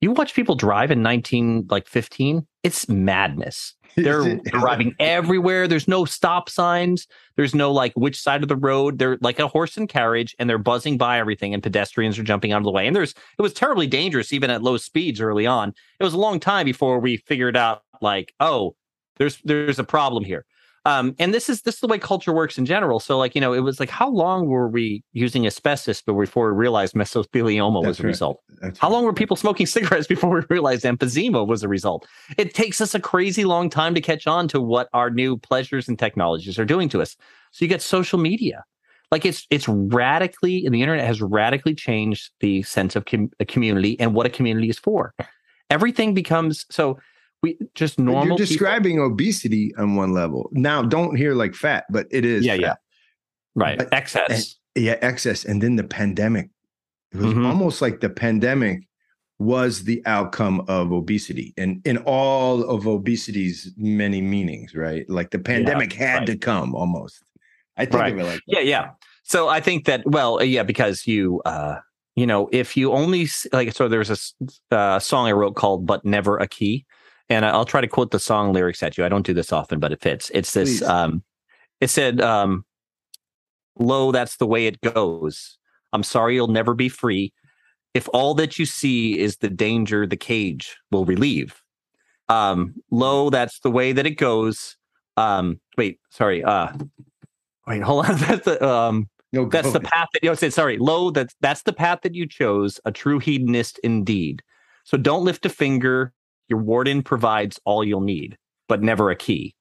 You watch people drive in 19 like 15, it's madness. They're driving everywhere. There's no stop signs. There's no like which side of the road. They're like a horse and carriage and they're buzzing by everything and pedestrians are jumping out of the way. And there's it was terribly dangerous even at low speeds early on. It was a long time before we figured out like, oh, there's there's a problem here. Um, and this is this is the way culture works in general. So, like you know, it was like how long were we using asbestos before we realized mesothelioma was a result? That's how right. long were people smoking cigarettes before we realized emphysema was a result? It takes us a crazy long time to catch on to what our new pleasures and technologies are doing to us. So you get social media, like it's it's radically, and the internet has radically changed the sense of com- a community and what a community is for. Everything becomes so we just normal. You're describing people. obesity on one level. Now, don't hear like fat, but it is. Yeah, fat. yeah. Right. But, excess. And, yeah, excess. And then the pandemic. It was mm-hmm. almost like the pandemic was the outcome of obesity and in all of obesity's many meanings, right? Like the pandemic yeah, had right. to come almost. I think right. of it like that. Yeah, yeah. So I think that, well, yeah, because you, uh, you know, if you only like, so there's a uh, song I wrote called "But Never a Key," and I'll try to quote the song lyrics at you. I don't do this often, but it fits. It's this. Um, it said, um, "Lo, that's the way it goes. I'm sorry, you'll never be free. If all that you see is the danger, the cage will relieve. Um, lo, that's the way that it goes. Um, wait, sorry. Uh, wait, hold on. that's the um." No, that's the path that you know, say, sorry, lo, that's that's the path that you chose, a true hedonist indeed. So don't lift a finger, your warden provides all you'll need, but never a key.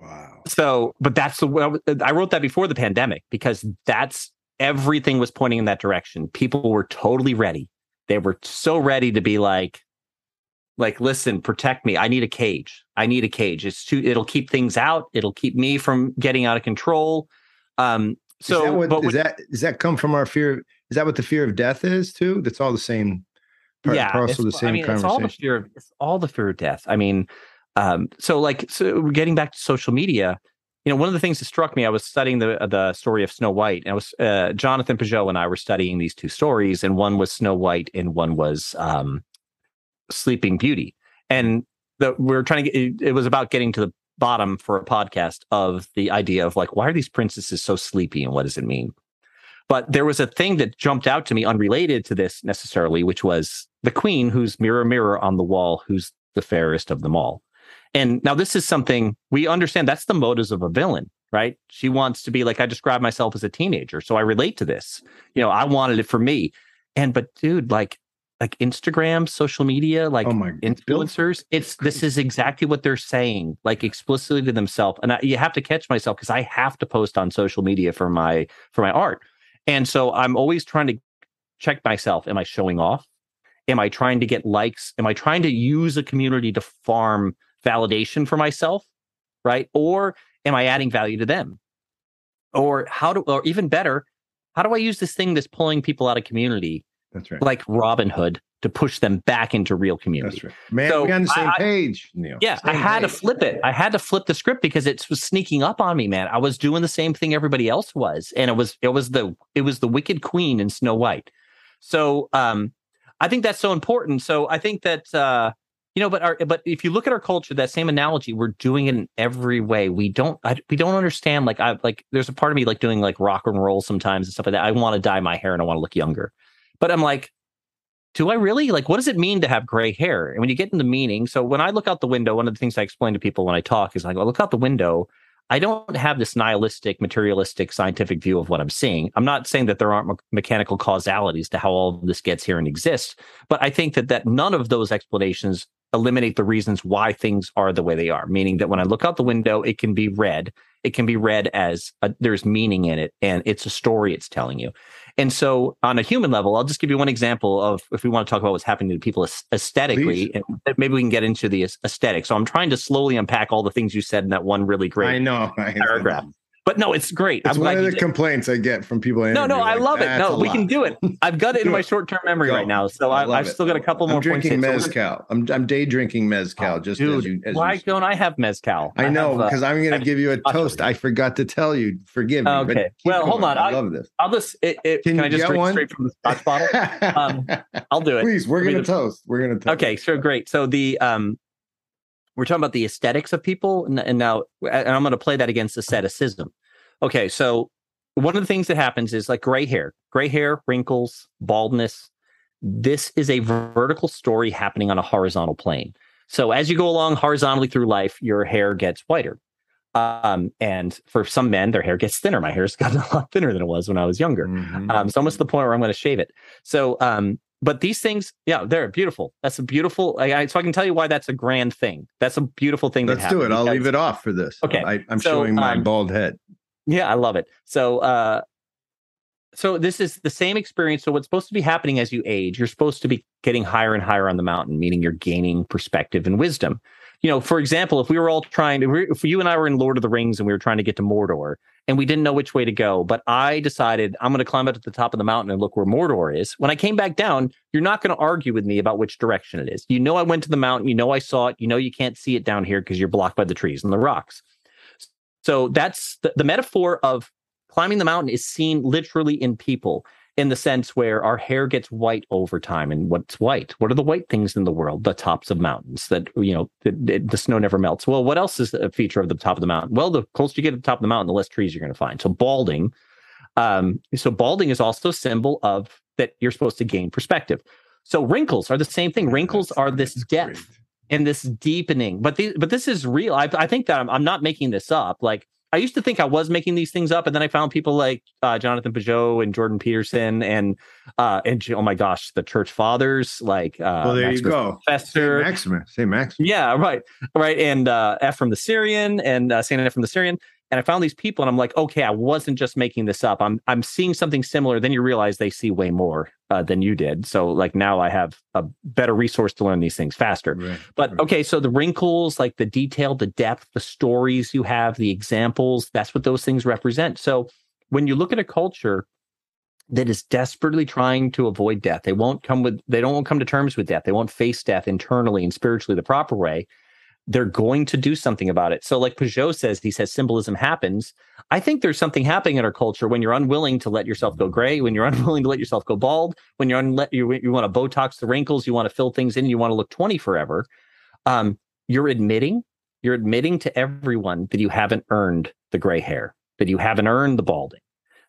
Wow. So, but that's the I wrote that before the pandemic because that's everything was pointing in that direction. People were totally ready. They were so ready to be like, like, listen, protect me. I need a cage. I need a cage. It's too. It'll keep things out. It'll keep me from getting out of control. Um. So, is that what, but that does that come from our fear? Is that what the fear of death is too? That's all the same part, yeah, parcel the same I mean, conversation. It's all the fear of it's all the fear of death. I mean, um, so like so getting back to social media, you know, one of the things that struck me, I was studying the the story of Snow White, and I was uh, Jonathan Pageau and I were studying these two stories, and one was Snow White, and one was um, Sleeping Beauty, and the, we are trying to get. It, it was about getting to the bottom for a podcast of the idea of like why are these princesses so sleepy and what does it mean but there was a thing that jumped out to me unrelated to this necessarily, which was the queen who's mirror, mirror on the wall, who's the fairest of them all. And now this is something we understand that's the motives of a villain, right? She wants to be like I describe myself as a teenager. So I relate to this. You know, I wanted it for me. And but dude, like like Instagram, social media, like oh influencers, it's this is exactly what they're saying, like explicitly to themselves. And I, you have to catch myself because I have to post on social media for my for my art. And so I'm always trying to check myself. Am I showing off? Am I trying to get likes? Am I trying to use a community to farm validation for myself? Right. Or am I adding value to them? Or how do, or even better, how do I use this thing that's pulling people out of community? That's right. Like Robin Hood to push them back into real community. That's right. Man, so we're on the same I, page, Neil. Yeah, same I had page. to flip it. I had to flip the script because it was sneaking up on me, man. I was doing the same thing everybody else was, and it was it was the it was the Wicked Queen in Snow White. So um, I think that's so important. So I think that uh, you know, but our but if you look at our culture, that same analogy, we're doing it in every way. We don't I, we don't understand. Like I like there's a part of me like doing like rock and roll sometimes and stuff like that. I want to dye my hair and I want to look younger, but I'm like do I really? Like, what does it mean to have gray hair? And when you get into meaning, so when I look out the window, one of the things I explain to people when I talk is like, I look out the window. I don't have this nihilistic, materialistic, scientific view of what I'm seeing. I'm not saying that there aren't me- mechanical causalities to how all of this gets here and exists, but I think that that none of those explanations eliminate the reasons why things are the way they are. Meaning that when I look out the window, it can be read. It can be read as a, there's meaning in it, and it's a story it's telling you. And so, on a human level, I'll just give you one example of if we want to talk about what's happening to people aesthetically, and maybe we can get into the aesthetic. So, I'm trying to slowly unpack all the things you said in that one really great I know paragraph. But no, it's great. It's I'm one of the did. complaints I get from people. I No, no, interview, I love it. No, we can do it. I've got it in my short term memory Go. right now. So I I, I've it. still got a couple more I'm drinking points. in. Mezcal. I'm I'm day drinking mezcal. Just Dude, as you. As why you don't I have mezcal? I know have, uh, because I'm going to give you a toast. I forgot to tell you. Forgive me. Okay. Well, hold on. I love this. I'll just. It, it, Can can, I just drink one? straight from the scotch bottle? Um, I'll do it. Please, we're going to toast. We're going to toast. Okay, so great. So the um, we're talking about the aesthetics of people, and, and now and I'm going to play that against asceticism. Okay, so one of the things that happens is like gray hair, gray hair, wrinkles, baldness. This is a vertical story happening on a horizontal plane. So as you go along horizontally through life, your hair gets whiter. Um, and for some men, their hair gets thinner. My hair's gotten a lot thinner than it was when I was younger. Mhm. Um, it's almost the point where I'm going to shave it. So, um, but these things, yeah, they're beautiful. That's a beautiful. I, I, so I can tell you why that's a grand thing. That's a beautiful thing. Let's do it. I'll because- leave it off for this. Okay, I, I'm so, showing my um, bald head. Yeah, I love it. So, uh, so this is the same experience. So what's supposed to be happening as you age? You're supposed to be getting higher and higher on the mountain, meaning you're gaining perspective and wisdom. You know, for example, if we were all trying to, if you and I were in Lord of the Rings and we were trying to get to Mordor, and we didn't know which way to go, but I decided I'm going to climb up to the top of the mountain and look where Mordor is. When I came back down, you're not going to argue with me about which direction it is. You know, I went to the mountain. You know, I saw it. You know, you can't see it down here because you're blocked by the trees and the rocks. So that's the, the metaphor of climbing the mountain is seen literally in people in the sense where our hair gets white over time. And what's white? What are the white things in the world? The tops of mountains that, you know, the, the, snow never melts. Well, what else is a feature of the top of the mountain? Well, the closer you get to the top of the mountain, the less trees you're going to find. So balding. Um, so balding is also a symbol of that you're supposed to gain perspective. So wrinkles are the same thing. Wrinkles are this depth and this deepening. But the, but this is real. I, I think that I'm, I'm not making this up. Like I used to think I was making these things up, and then I found people like uh, Jonathan Pageau and Jordan Peterson and uh, and oh my gosh, the church fathers like uh, Well, there you go. Professor. Maximus. Say Maximus. Yeah, right, right, and uh, Ephraim the Syrian and uh, Saint Ephraim the Syrian. And I found these people, and I'm like, okay, I wasn't just making this up. I'm I'm seeing something similar. Then you realize they see way more uh, than you did. So like now I have a better resource to learn these things faster. Right. But right. okay, so the wrinkles, like the detail, the depth, the stories you have, the examples, that's what those things represent. So when you look at a culture that is desperately trying to avoid death, they won't come with they don't come to terms with death. They won't face death internally and spiritually the proper way. They're going to do something about it. So, like Pageau says, he says symbolism happens. I think there's something happening in our culture when you're unwilling to let yourself go gray, when you're unwilling to let yourself go bald, when you're unle- you, you want to Botox the wrinkles, you want to fill things in, you want to look 20 forever. Um, you're admitting, you're admitting to everyone that you haven't earned the gray hair, that you haven't earned the balding,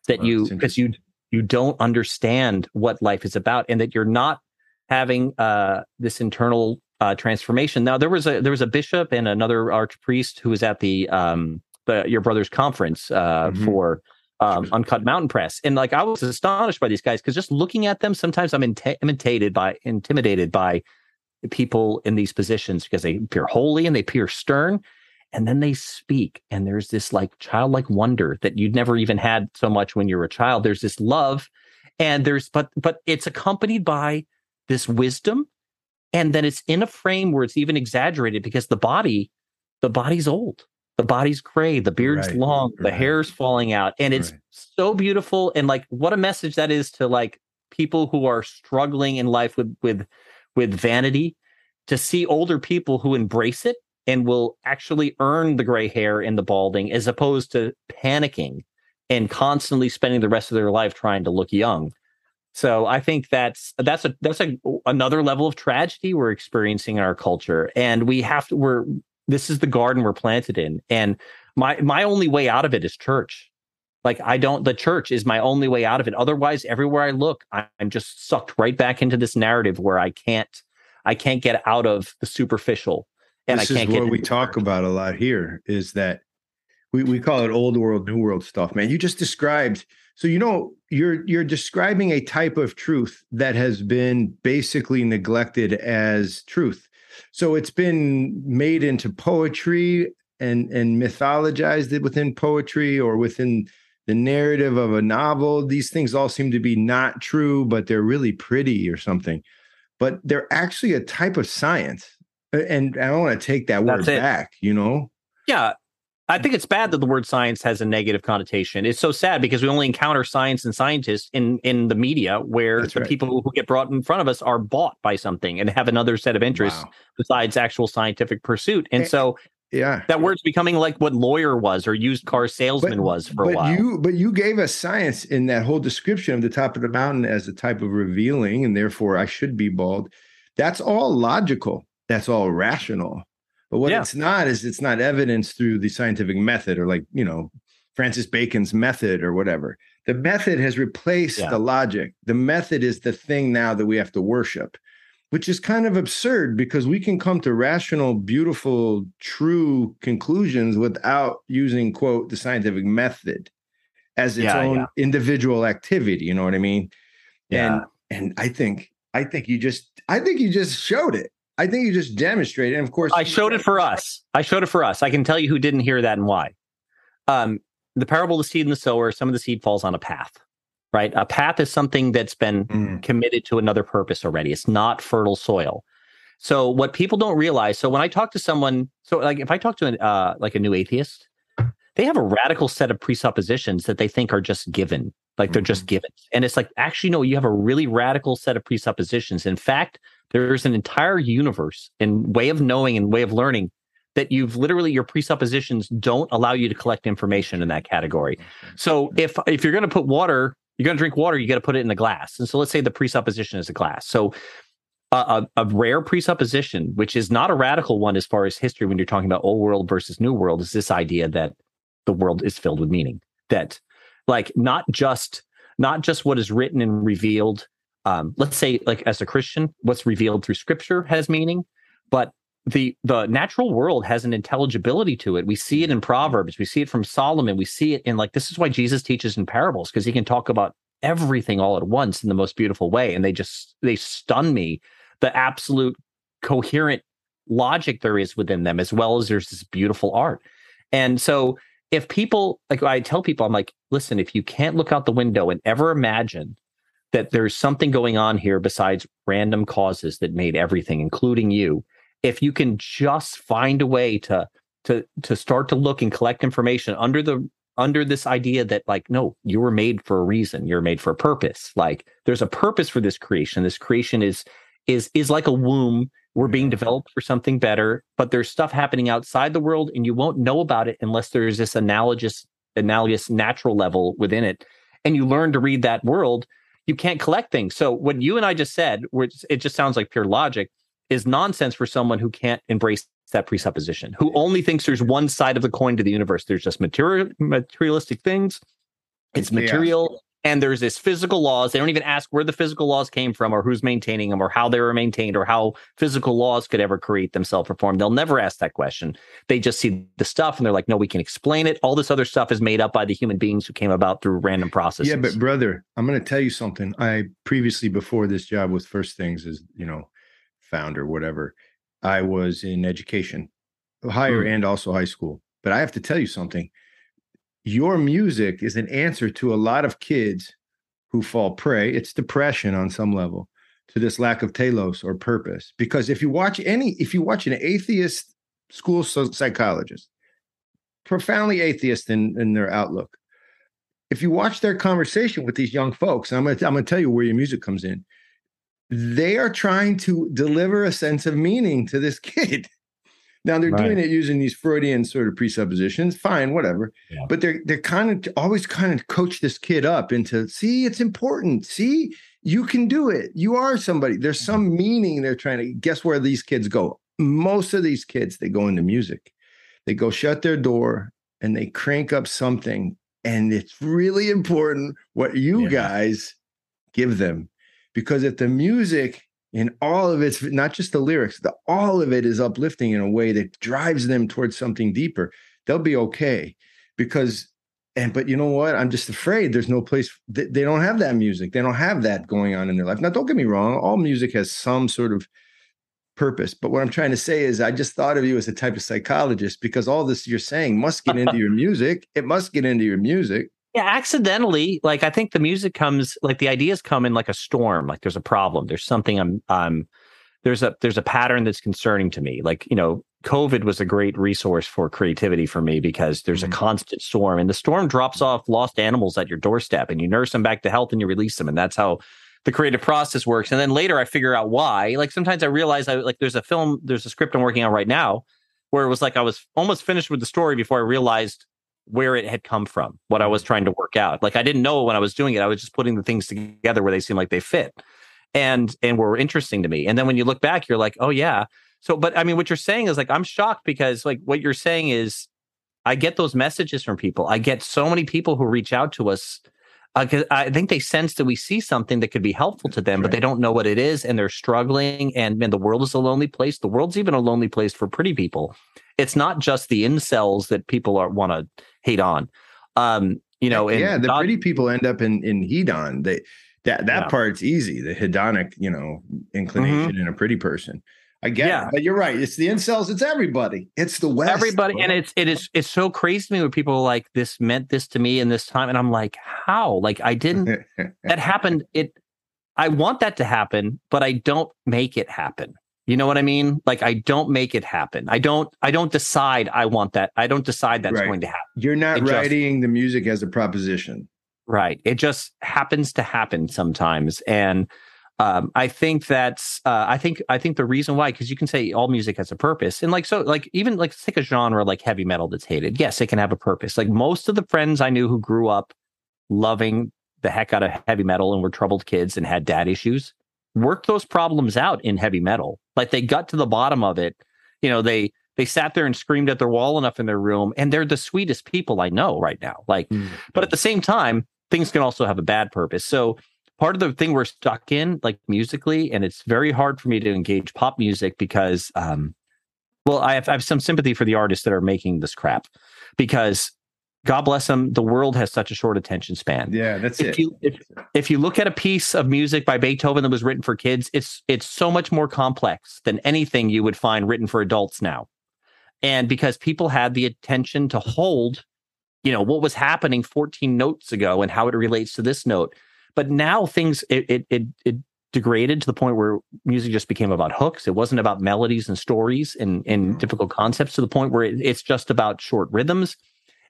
that Well, you because you you don't understand what life is about, and that you're not having uh, this internal uh, transformation. Now there was a there was a bishop and another archpriest who was at the um, the your brother's conference uh, Mhm. for um, Uncut Mountain Press, and like I was astonished by these guys because just looking at them, sometimes I'm intimidated by intimidated by people in these positions because they appear holy and they appear stern, and then they speak, and there's this like childlike wonder that you'd never even had so much when you were a child. There's this love, and there's but but it's accompanied by this wisdom and then it's in a frame where it's even exaggerated because the body the body's old. The body's gray the beard's Right, long the hair's falling out and it's Right. so beautiful and like what a message that is to like people who are struggling in life with with with vanity to see older people who embrace it and will actually earn the gray hair and the balding as opposed to panicking and constantly spending the rest of their life trying to look young so I think that's that's a that's a another level of tragedy we're experiencing in our culture, and we have to. We're this is the garden we're planted in, and my my only way out of it is church. Like I don't. The church is my only way out of it. Otherwise, everywhere I look, I'm just sucked right back into this narrative where I can't I can't get out of the superficial, and this I can't is get. what we talk about a lot here is that we, we call it old world new world stuff man you just described so you know you're you're describing a type of truth that has been basically neglected as truth. So it's been made into poetry and and mythologized within poetry or within the narrative of a novel. These things all seem to be not true but they're really pretty or something. But they're actually a type of science. And I don't want to take that word it. back, you know? Yeah, I think it's bad that the word science has a negative connotation. It's so sad because we only encounter science and scientists in in the media where That's the right. people who get brought in front of us are bought by something and have another set of interests Wow. besides actual scientific pursuit. And Eh, so Yeah. that word's becoming like what lawyer was or used car salesman was for a but while. you but you gave us science in that whole description of the top of the mountain as a type of revealing, and therefore I should be bald. That's all logical. That's all rational. But what Yeah. it's not is it's not evidence through the scientific method or like, you know, Francis Bacon's method or whatever. The method has replaced Yeah. the logic. The method is the thing now that we have to worship, which is kind of absurd because we can come to rational, beautiful, true conclusions without using, quote, the scientific method as its Yeah, own yeah. individual activity. You know what I mean? Yeah. And and I think I think you just I think you just showed it. I think you just demonstrated. And of course, I showed it for us. I showed it for us. I can tell you who didn't hear that and why. Um, the parable of the seed and the sower, some of the seed falls on a path, right? A path is something that's been Mm. committed to another purpose already. It's not fertile soil. So what people don't realize, so when I talk to someone, so like if I talk to an uh like a new atheist, they have a radical set of presuppositions that they think are just given, like they're just given. And it's like actually no, you have a really radical set of presuppositions. In fact, there's an entire universe and way of knowing and way of learning that you've literally your presuppositions don't allow you to collect information in that category. Mm-hmm. So if if you're going to put water, you're going to drink water, you got to put it in a glass. And so let's say the presupposition is a glass. So a, a, a rare presupposition, which is not a radical one as far as history, when you're talking about old world versus new world, is this idea that the world is filled with meaning. That like not just not just what is written and revealed. Um, let's say like as a Christian, what's revealed through Scripture has meaning, but the the natural world has an intelligibility to it. We see it in Proverbs, we see it from Solomon, we see it in like this is why Jesus teaches in parables because he can talk about everything all at once in the most beautiful way, and they just they stun me the absolute coherent logic there is within them, as well as there's this beautiful art. And so if people like I tell people, I'm like, listen, if you can't look out the window and ever imagine that there's something going on here besides random causes that made everything, including you, if you can just find a way to to to start to look and collect information under the under this idea that like no you were made for a reason. You're made for a purpose. Like there's a purpose for this creation. This creation is is is like a womb. We're being developed for something better but there's stuff happening outside the world and you won't know about it unless there's this analogous analogous natural level within it. And you learn to read that world you can't collect things. So what you and i just said which it just sounds like pure logic is nonsense for someone who can't embrace that presupposition who only thinks there's one side of the coin to the universe. There's just material materialistic things. It's material and there's this physical laws they don't even ask where the physical laws came from or who's maintaining them or how they were maintained or how physical laws could ever create themselves or form they'll never ask that question they just see the stuff and they're like no we can explain it all this other stuff is made up by the human beings who came about through random processes Yeah, but brother, I'm going to tell you something. I previously, before this job with First Things, as you know, founder, whatever, I was in education, higher Hmm. and also high school. But I have to tell you something. Your music is an answer to a lot of kids who fall prey. It's depression on some level to this lack of telos or purpose. Because if you watch any, if you watch an atheist school psychologist, profoundly atheist in, in their outlook, if you watch their conversation with these young folks, I'm to I'm to tell you where your music comes in. They are trying to deliver a sense of meaning to this kid. Now they're doing it using these Freudian sort of presuppositions. Fine, whatever. Yeah. But they're they're kind of always kind of coach this kid up into see it's important. See you can do it. You are somebody. There's mm-hmm. some meaning they're trying to guess where these kids go. Most of these kids they go into music. They go shut their door and they crank up something and it's really important what you Yeah. guys give them because if the music in all of its not just the lyrics the all of it is uplifting in a way that drives them towards something deeper. They'll be okay because and but you know what? I'm just afraid there's no place they, they don't have that music. They don't have that going on in their life. Now don't get me wrong all music has some sort of purpose. But what i'm trying to say is i just thought of you as a type of psychologist because all this you're saying must get into your music. It must get into your music Yeah, accidentally. Like I think the music comes, like the ideas come in like a storm. Like there's a problem. There's something I'm, um, there's a there's a pattern that's concerning to me. Like you know, COVID was a great resource for creativity for me because there's Mhm. a constant storm and the storm drops off lost animals at your doorstep and you nurse them back to health and you release them. And that's how the creative process works. And then later I figure out why. Like sometimes I realize I like there's a film, there's a script I'm working on right now where it was like I was almost finished with the story before I realized where it had come from, what I was trying to work out. Like I didn't know when I was doing it. I was just putting the things together where they seem like they fit and and were interesting to me. And then when you look back, you're like, oh yeah. So, but I mean, what you're saying is like I'm shocked because like what you're saying is I get those messages from people. I get so many people who reach out to us. Uh, I think they sense that we see something that could be helpful to them, but they don't know what it is, and they're struggling. And man, the world is a lonely place. The world's even a lonely place for pretty people. It's not just the incels that people are want to hate on. Um, you know, yeah, the God- pretty people end up in in hedon. They that that Yeah. Mm-hmm. part's easy. The hedonic, you know, inclination in a pretty person. I get Yeah. it, but you're right. It's the incels. It's everybody. It's the West. everybody bro. and it's it is it's so crazy to me when people are like this meant this to me in this time and i'm like how like i didn't that happened it i want that to happen but i don't make it happen you know what i mean like i don't make it happen i don't i don't decide i want that i don't decide that's Right. going to happen you're not It just- writing the music as a proposition. Right. It just happens to happen sometimes. And um, I think that's uh, I think I think the reason why, because you can say all music has a purpose. And like so like even like take a genre like heavy metal that's hated. Yes, it can have a purpose. Like most of the friends I knew who grew up loving the heck out of heavy metal and were troubled kids and had dad issues, worked those problems out in heavy metal. Like they got to the bottom of it. You know, they they sat there and screamed at their wall enough in their room, and they're the sweetest people I know right now. Like but at the same time, things can also have a bad purpose. So part of the thing we're stuck in, like musically, and it's very hard for me to engage pop music because, um, well, I have, I have some sympathy for the artists that are making this crap because God bless them, the world has such a short attention span. Yeah, that's If it. you if, if you look at a piece of music by Beethoven that was written for kids, it's it's so much more complex than anything you would find written for adults now. And because people had the attention to hold, you know, what was happening 14 notes ago and how it relates to this note. But now things it it it, it degraded to the point where music just became about hooks. It wasn't about melodies and stories and, and Mhm. difficult concepts to the point where it, it's just about short rhythms.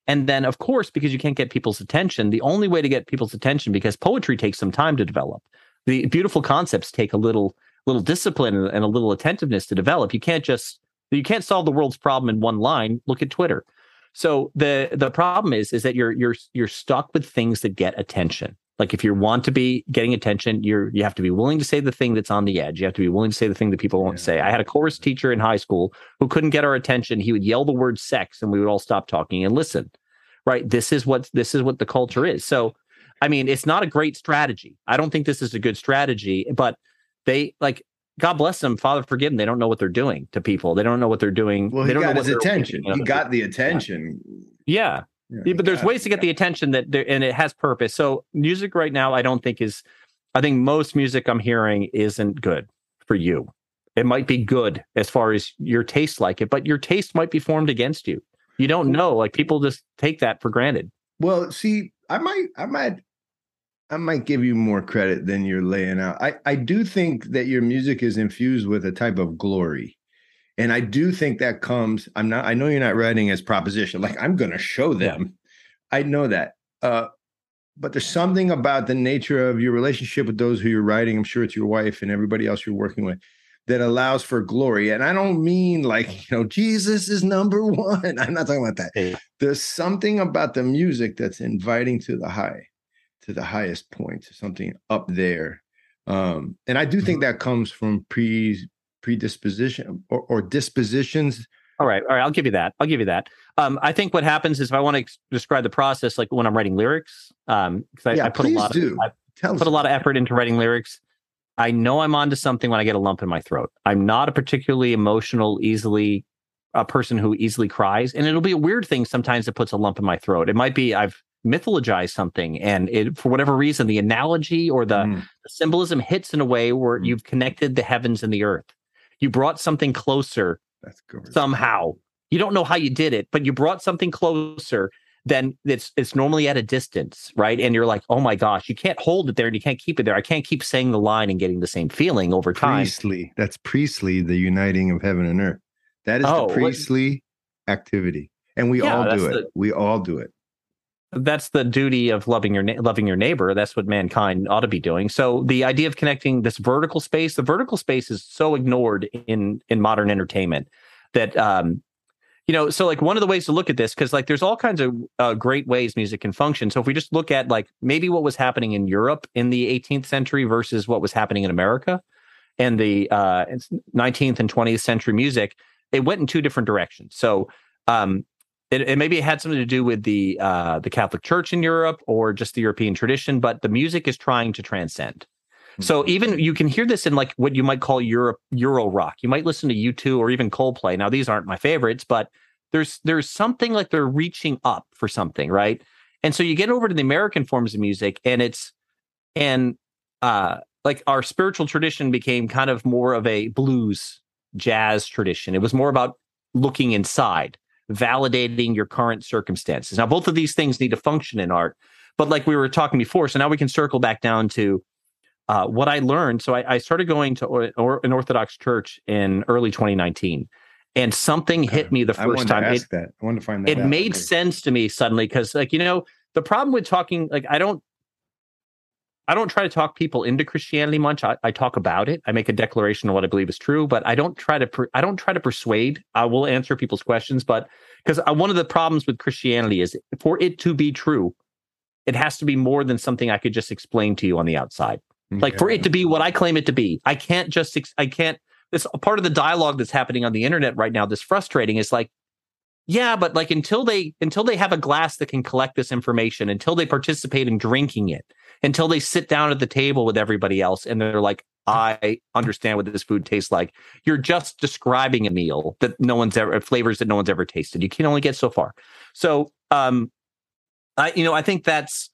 And then, of course, because you can't get people's attention, the only way to get people's attention, because poetry takes some time to develop, the beautiful concepts take a little little discipline and a little attentiveness to develop. You can't just you can't solve the world's problem in one line. Look at Twitter. So the the problem is is that you're you're you're stuck with things that get attention. Like if you want to be getting attention, you're you have to be willing to say the thing that's on the edge. You have to be willing to say the thing that people won't Yeah. say. I had a chorus teacher in high school who couldn't get our attention. He would yell the word sex and we would all stop talking and listen. Right? This is what this is what the culture is. So I mean, it's not a great strategy. I don't think this is a good strategy, but they like God bless them, Father forgive them. They don't know what they're doing to people. They don't know what they're doing. Well, they he don't got know his attention. He got the attention. yeah. Yeah, Yeah, but there's got ways to get got the attention that there and it has purpose. So music right now, I don't think is I think most music I'm hearing isn't good for you. It might be good as far as your taste like it, but your taste might be formed against you. You don't know. Like people just take that for granted. Well, see, I might, I might, I might give you more credit than you're laying out. I, I do think that your music is infused with a type of glory. And I do think that comes, I'm not, I know you're not writing as proposition, like I'm going to show them. I know that. Uh, but there's something about the nature of your relationship with those who you're writing. I'm sure it's your wife and everybody else you're working with that allows for glory. And I don't mean like, you know, Jesus is number one. I'm not talking about that Yeah. there's something about the music that's inviting to the high to the highest point to something up there um and i do think that comes from pre predisposition or, or dispositions All right, all right. I'll give you that. I'll give you that. Um, I think what happens is if I want to ex- describe the process, like when I'm writing lyrics, um, because I, Yeah, I put a lot do. of I tell put a lot of effort into writing lyrics. I know I'm onto something when I get a lump in my throat. I'm not a particularly emotional, easily a person who easily cries, and it'll be a weird thing sometimes that puts a lump in my throat. It might be I've mythologized something, and it for whatever reason, the analogy or the, Mm, the symbolism hits in a way where Mm. you've connected the heavens and the earth. You brought something closer that's somehow. You don't know how you did it, but you brought something closer than it's it's normally at a distance, right? And you're like, oh my gosh, you can't hold it there and you can't keep it there. I can't keep saying the line and getting the same feeling over time. priestly that's priestly the uniting of heaven and earth That is Oh, the what- priestly activity, and we Yeah, all do it. the- we all do it. That's the duty of loving your na- loving your neighbor. That's what mankind ought to be doing. So the idea of connecting this vertical space the vertical space is so ignored in in modern entertainment that um you know so like one of the ways to look at this because like there's all kinds of uh, great ways music can function. So if we just look at like maybe what was happening in europe in the 18th century versus what was happening in america and the uh 19th and 20th century music it went in two different directions. So um it, it maybe it had something to do with the uh, the Catholic Church in Europe or just the European tradition, but the music is trying to transcend. So even you can hear this in like what you might call Europe Euro rock. You might listen to U2 or even Coldplay. Now these aren't my favorites, but there's there's something like they're reaching up for something, right? And so you get over to the American forms of music and it's and uh like our spiritual tradition became kind of more of a blues jazz tradition. It was more about looking inside validating your current circumstances. Now, both of these things need to function in art, but like we were talking before, so now we can circle back down to uh, what I learned. So I, I started going to or, or an Orthodox church in early 2019, and something hit me the first time. It, that. I wanted to find that. it out. made Okay. sense to me suddenly because, like, you know, the problem with talking, like, I don't. I don't try to talk people into Christianity much. I, I talk about it. I make a declaration of what I believe is true, but I don't try to. Per, I don't try to persuade. I will answer people's questions, but because uh, one of the problems with Christianity is for it to be true, it has to be more than something I could just explain to you on the outside. Like for it to be what I claim it to be, I can't just. I can't. This part of the dialogue that's happening on the internet right now. That's frustrating. Is like yeah, but like until they until they have a glass that can collect this information, until they participate in drinking it, until they sit down at the table with everybody else and they're like, I understand what this food tastes like. You're just describing a meal that no one's ever flavors that no one's ever tasted. You can only get so far. So um I you know, I think that's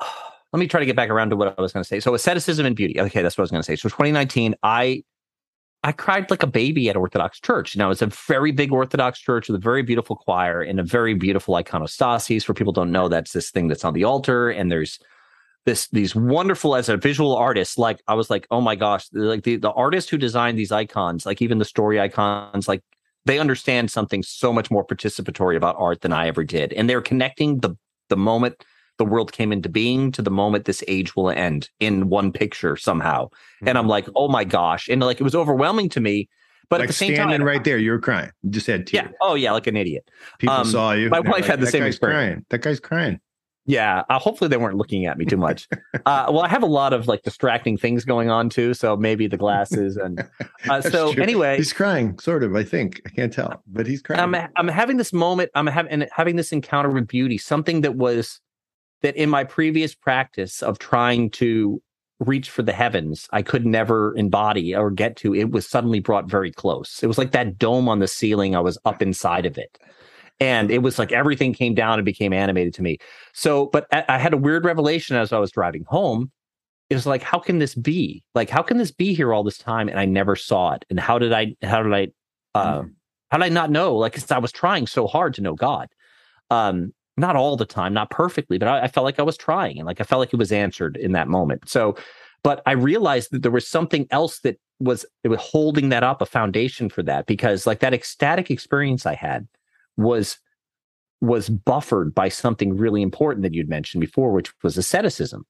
let me try to get back around to what I was going to say. So asceticism and beauty. Okay, that's what I was going to say. So 2019, I I cried like a baby at Orthodox Church. Now it's a very big Orthodox church with a very beautiful choir and a very beautiful iconostasis. For people don't know, that's this thing that's on the altar, and there's this these wonderful as a visual artist. Like I was like, oh my gosh, like the the artist who designed these icons, like even the story icons, like they understand something so much more participatory about art than I ever did, and they're connecting the the moment the world came into being to the moment this age will end in one picture somehow. And I'm like, oh my gosh. And like it was overwhelming to me. But like at the same standing time, right there, you were crying. You just had tears. yeah. Oh yeah, like an idiot. People um, saw you. my wife had the same experience. Crying. That guy's crying. Yeah. Uh, hopefully they weren't looking at me too much. uh, well, I have a lot of like distracting things going on too. So maybe the glasses and uh, so true. anyway, he's crying, sort of. I think I can't tell, but he's crying. I'm I'm having this moment. I'm having having this encounter with beauty. Something that was that in my previous practice of trying to reach for the heavens, I could never embody or get to. It was suddenly brought very close. It was like that dome on the ceiling. I was up inside of it, and it was like everything came down and became animated to me. So, but I, had a weird revelation as I was driving home. It was like, how can this be? Like, how can this be here all this time and I never saw it? And how did I? How did I? Uh, how did I not know? Like, I was trying so hard to know God. Um, not all the time, not perfectly, but I, I felt like I was trying and like I felt like it was answered in that moment. So, but I realized that there was something else that was, it was holding that up, a foundation for that, because like that ecstatic experience I had was was buffered by something really important that you'd mentioned before, which was asceticism,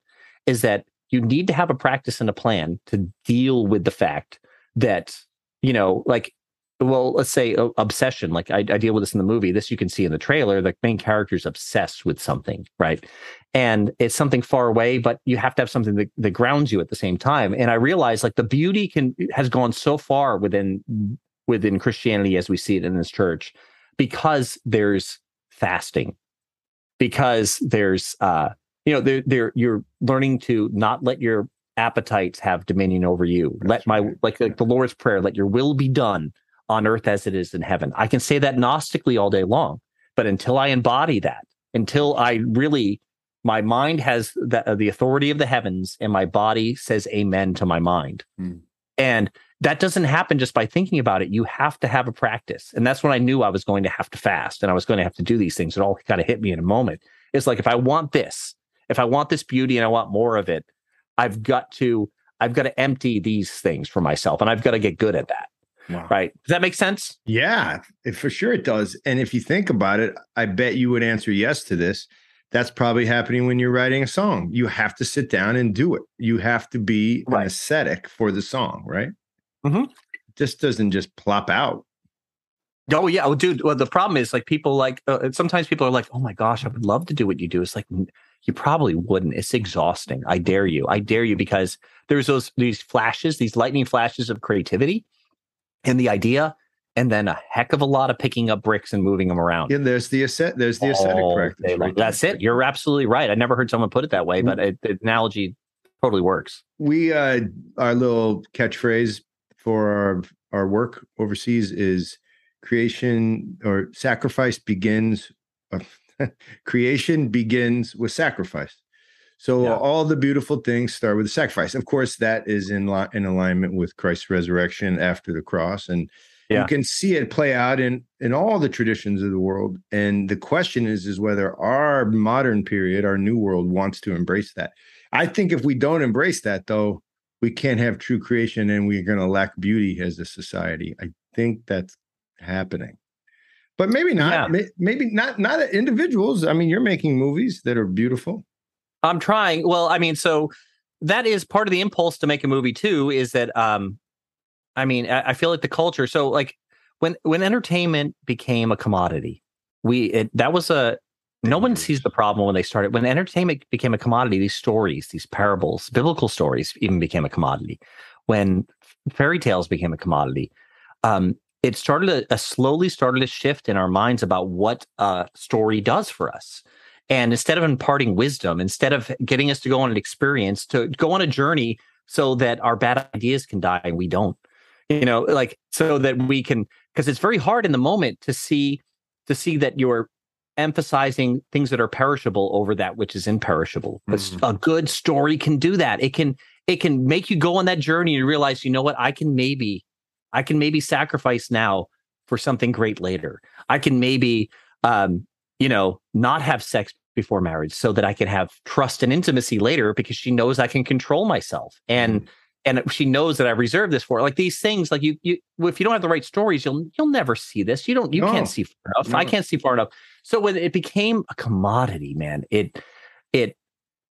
is that you need to have a practice and a plan to deal with the fact that, you know, like well, let's say uh, obsession. Like I, I deal with this in the movie. This you can see in the trailer. The main character is obsessed with something, right? And it's something far away, but you have to have something that, that grounds you at the same time. And I realized like the beauty can has gone so far within within Christianity as we see it in this church because there's fasting, because there's uh you know there there you're learning to not let your appetites have dominion over you. That's let my right. like, like the Lord's prayer, let your will be done on earth as it is in heaven. I can say that gnostically all day long, but until I embody that, until I really, my mind has the, uh, the authority of the heavens and my body says amen to my mind. Hmm. And that doesn't happen just by thinking about it. You have to have a practice. And that's when I knew I was going to have to fast and I was going to have to do these things. It all kind of hit me in a moment. It's like, if I want this, if I want this beauty and I want more of it, I've got to, I've got to empty these things for myself and I've got to get good at that. Wow. Right. Does that make sense? Yeah, for sure it does. And if you think about it, I bet you would answer yes to this. That's probably happening when you're writing a song. You have to sit down and do it. You have to be right. an aesthetic for the song, right? Mm-hmm. Just doesn't just plop out. Oh yeah, well, dude. Well, the problem is like people like uh, sometimes people are like, "Oh my gosh, I would love to do what you do." It's like you probably wouldn't. It's exhausting. I dare you. I dare you because there's those these flashes, these lightning flashes of creativity, and the idea and then a heck of a lot of picking up bricks and moving them around. Yeah, there's the asset. There's the ascetic oh, practice. Right that's it. You're absolutely right. I never heard someone put it that way, but it, the analogy totally works. We uh, our little catchphrase for our our work overseas is creation or sacrifice begins. Uh, creation begins with sacrifice. So yeah. all the beautiful things start with a sacrifice. Of course, that is in li- in alignment with Christ's resurrection after the cross, and yeah. you can see it play out in in all the traditions of the world. And the question is, is whether our modern period, our new world, wants to embrace that. I think if we don't embrace that, though, we can't have true creation, and we're going to lack beauty as a society. I think that's happening but maybe not yeah. maybe not not individuals i mean you're making movies that are beautiful I'm trying. Well, I mean, so that is part of the impulse to make a movie too. Is that um, I mean, I, I feel like the culture. So like when when entertainment became a commodity, we it, that was a no one sees the problem when they started when entertainment became a commodity. These stories, these parables, biblical stories, even became a commodity. When fairy tales became a commodity, um, it started a, a slowly started a shift in our minds about what a story does for us. And instead of imparting wisdom, instead of getting us to go on an experience, to go on a journey so that our bad ideas can die and we don't, you know, like so that we can, because it's very hard in the moment to see, to see that you're emphasizing things that are perishable over that which is imperishable. Mm-hmm. A good story can do that. It can, it can make you go on that journey and realize, you know what, I can maybe, I can maybe sacrifice now for something great later. I can maybe, um, you know, not have sex before marriage so that I can have trust and intimacy later because she knows I can control myself. And mm. and she knows that I reserve this for her. like these things like you you if you don't have the right stories you'll you'll never see this you don't you no. can't see far enough no. I can't see far enough so when it became a commodity man it it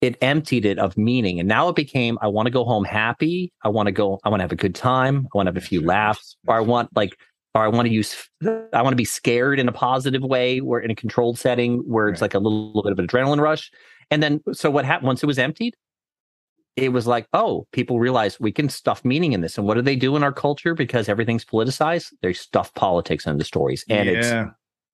it emptied it of meaning and now it became I want to go home happy I want to go I want to have a good time I want to have a few laughs or I want like or I want to use, I want to be scared in a positive way, where in a controlled setting where it's like a little, little bit of an adrenaline rush. And then, so what happened once it was emptied? It was like, oh, people realize we can stuff meaning in this. And what do they do in our culture? Because everything's politicized, they stuff politics into stories. And yeah. it's,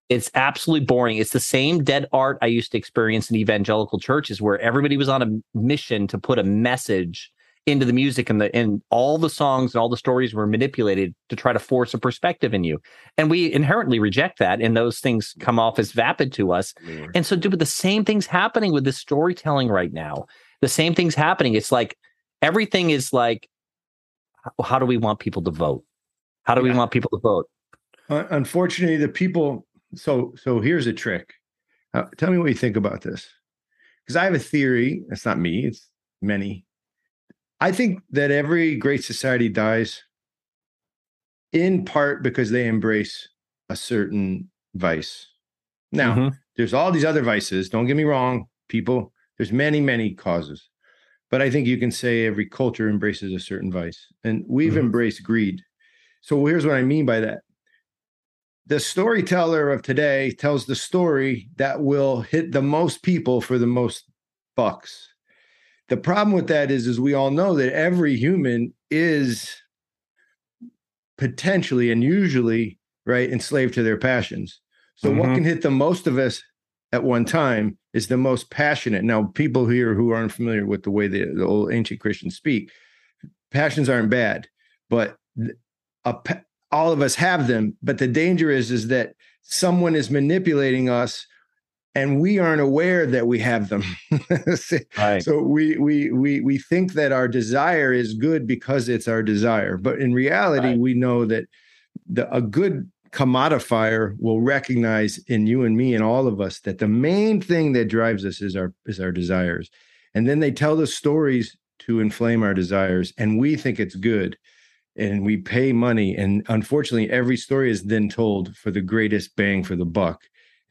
it's absolutely boring. It's the same dead art I used to experience in evangelical churches where everybody was on a mission to put a message into the music and the and all the songs and all the stories were manipulated to try to force a perspective in you. And we inherently reject that and those things come off as vapid to us. Mm. and so dude the same things happening with the storytelling right now. The same things happening. It's like everything is like how do we want people to vote? How do yeah. we want people to vote? Unfortunately the people so so here's a trick. Uh, tell me what you think about this. Because i have a theory. It's not me. It's many I think that every great society dies in part because they embrace a certain vice. Now, mm-hmm. there's all these other vices. Don't get me wrong, people. There's many, many causes. But I think you can say every culture embraces a certain vice. And we've mm-hmm. embraced greed. So here's what I mean by that. The storyteller of today tells the story that will hit the most people for the most bucks the problem with that is, is we all know that every human is potentially and usually right enslaved to their passions. So mm-hmm. what can hit the most of us at one time is the most passionate. Now, people here who aren't familiar with the way the, the old ancient Christians speak, passions aren't bad, but a, all of us have them. But the danger is, is that someone is manipulating us and we aren't aware that we have them. right. So we we we we think that our desire is good because it's our desire, but in reality, right. we know that the, a good commodifier will recognize in you and me and all of us that the main thing that drives us is our is our desires, and then they tell the stories to inflame our desires, and we think it's good. and we pay money and unfortunately every story is then told for the greatest bang for the buck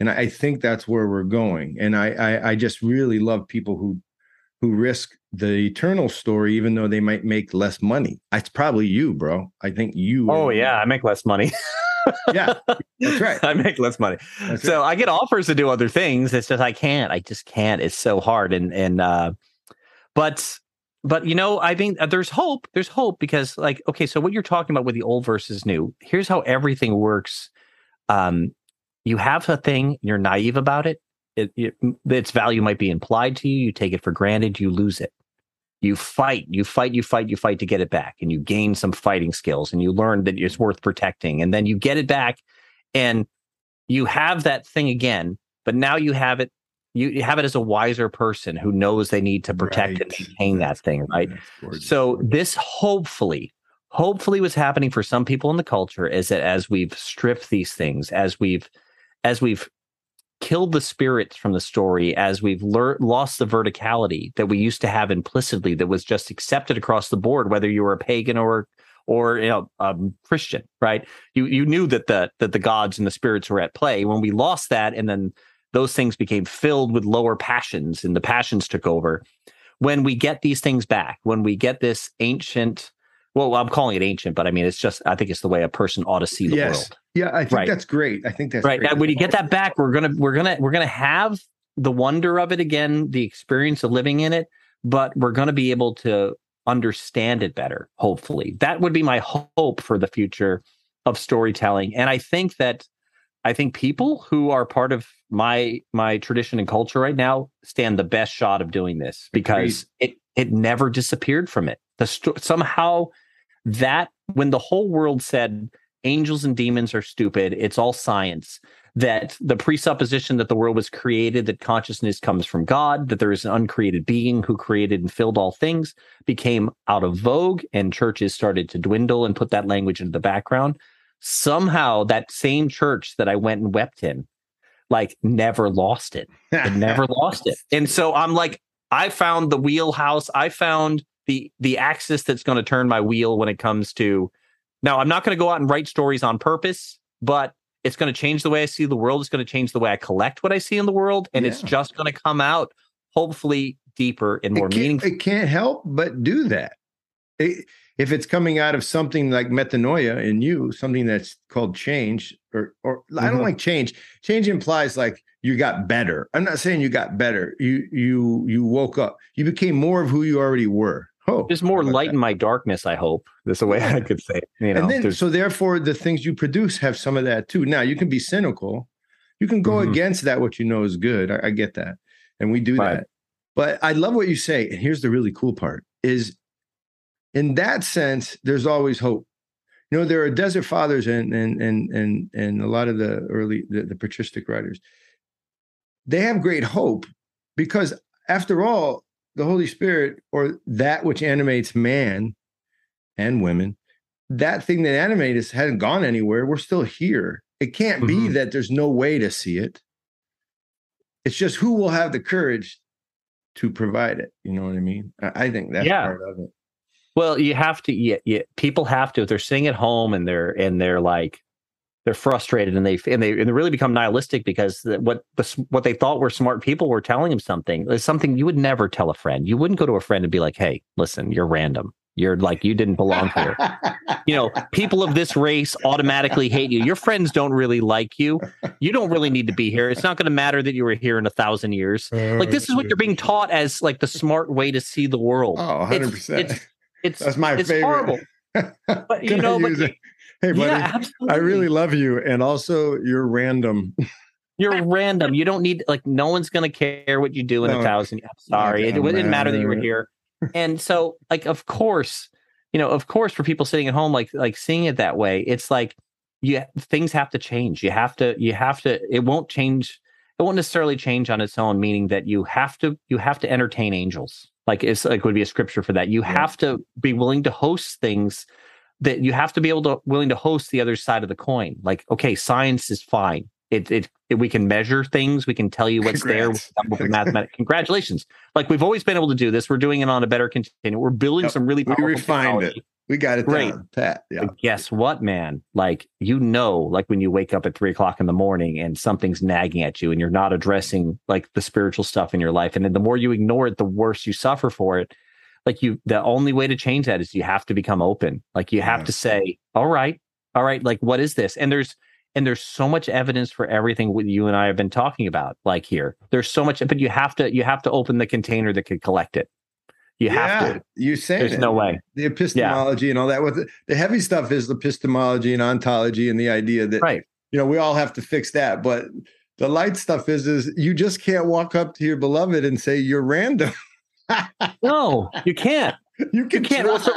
and i think that's where we're going and i i, I just really love people who who risk the eternal story even though they might make less money it's probably you bro i think you oh yeah i make less money yeah that's right i make less money that's so right. i get offers to do other things it's just i can't i just can't it's so hard and and uh but but you know, I think uh, there's hope. There's hope because, like, okay, so what you're talking about with the old versus new. Here's how everything works. Um, you have a thing, you're naive about it. It, it. Its value might be implied to you. You take it for granted. You lose it. You fight. You fight. You fight. You fight to get it back, and you gain some fighting skills, and you learn that it's worth protecting, and then you get it back, and you have that thing again. But now you have it you, you have it as a wiser person who knows they need to protect right. and maintain that thing, right? So this hopefully, hopefully what's happening for some people in the culture is that as we've stripped these things, as we've as we've killed the spirits from the story, as we've lost the verticality that we used to have implicitly that was just accepted across the board, whether you were a pagan or or you know um, Christian, right? You you knew that the that the gods and the spirits were at play. When we lost that, and then those things became filled with lower passions and the passions took over. When we get these things back, when we get this ancient, well, I'm calling it ancient, but I mean, it's just, I think it's the way a person ought to see the yes. world. Yeah, I think right. that's great. I think that's right. Great. When you get that back, we're gonna, we're gonna, we're gonna have the wonder of it again, the experience of living in it, but we're gonna be able to understand it better. Hopefully, that would be my hope for the future of storytelling. And I think that I think people who are part of my my tradition and culture right now stand the best shot of doing this because Agreed. it it never disappeared from it. The sto- somehow that when the whole world said angels and demons are stupid, it's all science. That the presupposition that the world was created, that consciousness comes from God, that there is an uncreated being who created and filled all things, became out of vogue, and churches started to dwindle and put that language into the background somehow that same church that I went and wept in, like never lost it. It never lost it. And so I'm like, I found the wheelhouse. I found the the axis that's going to turn my wheel when it comes to now I'm not going to go out and write stories on purpose, but it's going to change the way I see the world. It's going to change the way I collect what I see in the world. And yeah. it's just going to come out hopefully deeper and more it meaningful. It can't help but do that. It, if it's coming out of something like metanoia in you, something that's called change, or or mm-hmm. I don't mm-hmm. like change. Change implies like you got better. I'm not saying you got better. You you you woke up. You became more of who you already were. Oh, there's more light that? in my darkness. I hope that's the way I could say. It. You know, and then so therefore the things you produce have some of that too. Now you can be cynical. You can go mm-hmm. against that what you know is good. I, I get that, and we do right. that. But I love what you say. And here's the really cool part: is in that sense, there's always hope. You know, there are desert fathers and and and and and a lot of the early the, the patristic writers. They have great hope because, after all, the Holy Spirit or that which animates man and women, that thing that animates us hadn't gone anywhere. We're still here. It can't mm-hmm. be that there's no way to see it. It's just who will have the courage to provide it. You know what I mean? I, think that's yeah. part of it. Well, you have to. Yeah, yeah, people have to. If they're sitting at home and they're and they're like they're frustrated and they and they and they really become nihilistic because what the, what they thought were smart people were telling them something is something you would never tell a friend. You wouldn't go to a friend and be like, "Hey, listen, you're random. You're like you didn't belong here." you know, people of this race automatically hate you. Your friends don't really like you. You don't really need to be here. It's not going to matter that you were here in a thousand years. Like this is what you're being taught as like the smart way to see the world. Oh, 100 percent. It's that's my it's favorite. Horrible. But you know, but, hey, buddy, yeah, I really love you, and also you're random. You're random. You don't need like no one's gonna care what you do in no, a thousand. I'm sorry, it, it didn't matter that you were here. And so, like, of course, you know, of course, for people sitting at home, like like seeing it that way, it's like you things have to change. You have to you have to. It won't change. It won't necessarily change on its own. Meaning that you have to you have to entertain angels like it's like would be a scripture for that you yeah. have to be willing to host things that you have to be able to willing to host the other side of the coin like okay science is fine it, it, it we can measure things we can tell you what's Congrats. there mathematics congratulations like we've always been able to do this we're doing it on a better continuum we're building yep. some really we refined it We got it Right. down, Pat. Yeah. But guess what, man? Like, you know, like when you wake up at three o'clock in the morning and something's nagging at you and you're not addressing like the spiritual stuff in your life. And then the more you ignore it, the worse you suffer for it. Like, you, the only way to change that is you have to become open. Like, you have Yeah. to say, all right, all right, like, what is this? And there's, and there's so much evidence for everything what you and I have been talking about, like here. There's so much, but you have to, you have to open the container that could collect it. You have to. you say There's it. no way. The epistemology and all that. with the, the heavy stuff is the epistemology and ontology and the idea that Right. you know we all have to fix that. But the light stuff is is you just can't walk up to your beloved and say you're random. No, you can't. you can can't. Also-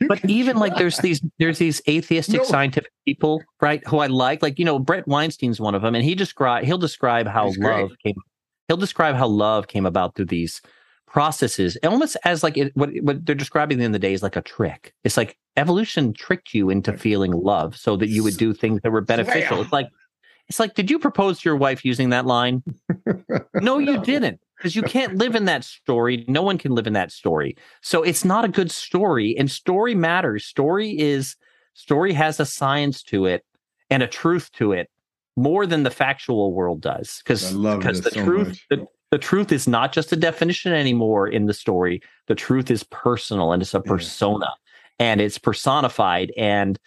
You but can even like there's these there's these atheistic No. scientific people right who i like like you know Bret Weinstein's one of them and he describe he'll describe how He's great. love came he'll describe how love came about through these processes almost as like it, what what they're describing in the day is like a trick. It's like evolution tricked you into feeling love so that you would do things that were beneficial. It's like it's like did you propose to your wife using that line? No you didn't because you can't live in that story. No one can live in that story. So it's not a good story and story matters. Story is story has a science to it and a truth to it more than the factual world does because because the so truth the, the truth is not just a definition anymore in the story. The truth is personal and it's a Yeah. persona and it's personified and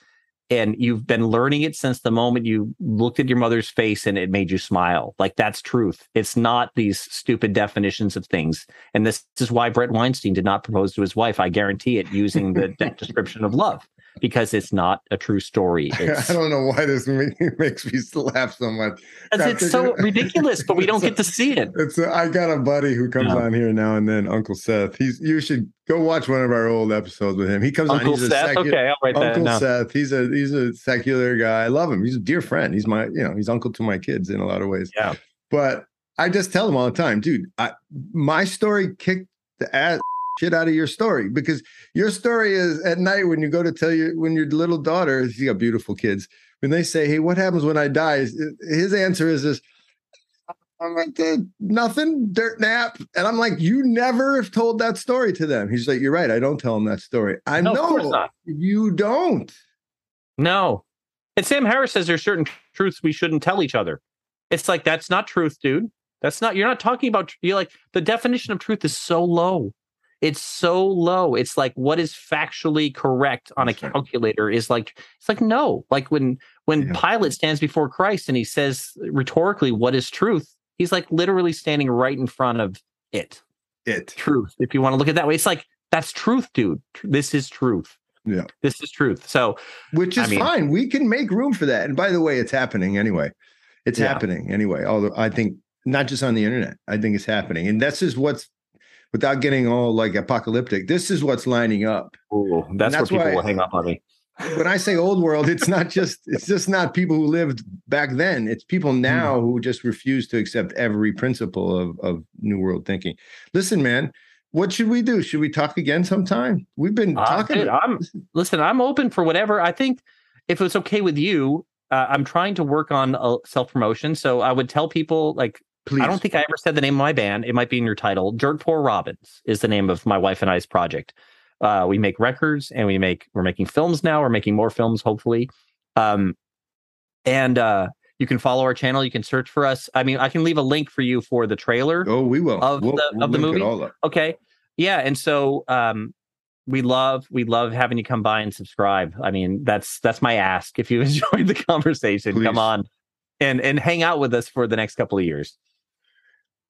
and you've been learning it since the moment you looked at your mother's face and it made you smile. Like that's truth. It's not these stupid definitions of things. And this is why Bret Weinstein did not propose to his wife i guarantee it using the de- description of love because it's not a true story it's, I don't know why this makes me laugh so much. it's so ridiculous but we don't get to see it It's a, I got a buddy who comes Yeah. on here now and then, Uncle Seth. He's you should go watch one of our old episodes with him. He comes uncle on. He's seth a secu- okay i'll write that Uncle Seth. He's a he's a secular guy. I love him. He's a dear friend. He's my you know he's uncle to my kids in a lot of ways. Yeah. But I just tell him all the time, dude. I, my story kicked the ass shit out of your story because your story is at night when you go to tell your when your little daughter. You got beautiful kids. When they say, "Hey, what happens when I die?" His answer is this. I'm like, "Dude, nothing, dirt nap. And I'm like, you never have told that story to them. He's like, you're right. I don't tell them that story. I No, know you don't. No. And Sam Harris says there's certain truths we shouldn't tell each other. It's like that's not truth, dude. That's not you're not talking about you're like the definition of truth is so low. It's so low. It's like what is factually correct on a calculator is like it's like no. Like when when Yeah. Pilate stands before Christ and he says rhetorically what is truth, he's like literally standing right in front of it. It. Truth. If you want to look at that way, it's like that's truth, dude. This is truth. Yeah. This is truth. So Which I is mean- fine. We can make room for that. And by the way, it's happening anyway. It's Yeah. happening anyway. Although I think not just on the internet. I think it's happening. And this is what's without getting all like apocalyptic, this is what's lining up. Ooh, that's, that's where people why- will hang up on me. when I say old world, it's not just it's just not people who lived back then. It's people Hmm. now who just refuse to accept every principle of, of new world thinking. Listen, man, what should we do? Should we talk again sometime? We've been Uh, talking. dude, I'm listen. I'm open for whatever. I think if it's okay with you, uh, I'm trying to work on uh, self promotion. So I would tell people like please. I don't think I ever said the name of my band. It might be in your title. Dirt Poor Robins is the name of my wife and I's project. Uh, we make records and we make we're making films now. We're making more films, hopefully. Um, and uh, you can follow our channel. You can search for us. I mean, I can leave a link for you for the trailer. Oh, we will. of We'll- the- we'll of the movie? Okay. Yeah. And so um we love we love having you come by and subscribe. I mean, that's that's my ask. If you enjoyed the conversation, come on and and hang out with us for the next couple of years.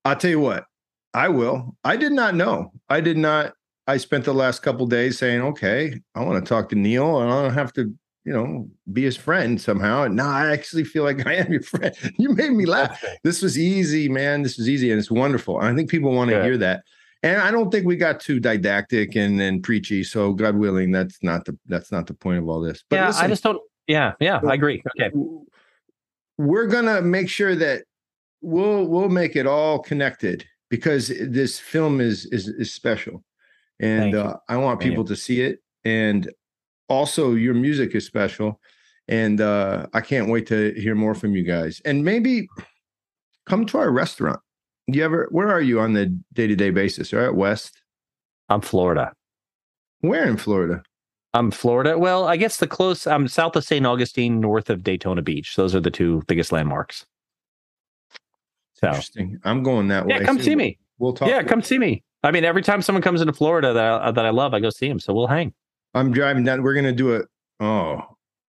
I'll tell you what, I will. I did not know. I did not. I spent the last couple days saying, okay, I want to talk to Neil and I don't have to, you know, be his friend somehow. And now I actually feel like I am your friend. You made me laugh. This was easy, man. This was easy and it's wonderful. And I think people want to Good. hear that. And I don't think we got too didactic and, and preachy. So God willing, that's not the that's not the point of all this. But yeah, listen, I just don't yeah, yeah, I agree. Okay. we're gonna make sure that we'll we'll make it all connected because this film is is is special and uh, i want people to see it and also your music is special and uh i can't wait to hear more from you guys and maybe come to our restaurant you ever where are you on the day-to-day basis right west I'm Florida. where in florida I'm Florida. Well, I guess the close. I'm south of St. Augustine, north of Daytona Beach. Those are the two biggest landmarks. So Interesting. I'm going that way. yeah, come see me. We'll talk. Yeah, come see me. I mean, every time someone comes into Florida that I, that I love, I go see them. So we'll hang. I'm driving down. We're gonna do a oh,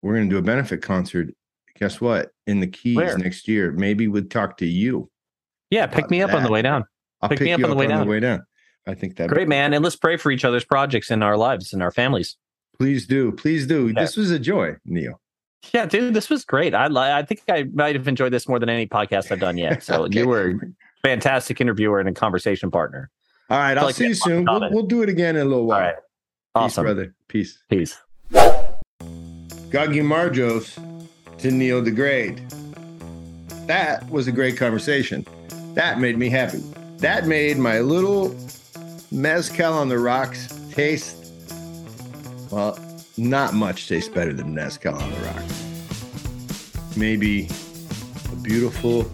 we're gonna do a benefit concert. Guess what? In the Keys Where? next year. Maybe we'd talk to you. Yeah, pick me up on the way down. I'll Pick pick me up on the way down. the way down. I think that Great, man. And let's pray for each other's projects in our lives and our families. Please do. Please do. Yeah. This was a joy, Neil. Yeah, dude, this was great. I li- I think I might have enjoyed this more than any podcast I've done yet. So Okay. you were a fantastic interviewer and a conversation partner. All right. I'll like see you soon. We'll, we'll do it again in a little All while. right. Peace, Awesome. brother. Peace. Peace. Gaumarjos to Neil DeGraide. That was a great conversation. That made me happy. That made my little mezcal on the rocks taste, well, not much tastes better than mezcal on the rocks. Maybe a beautiful,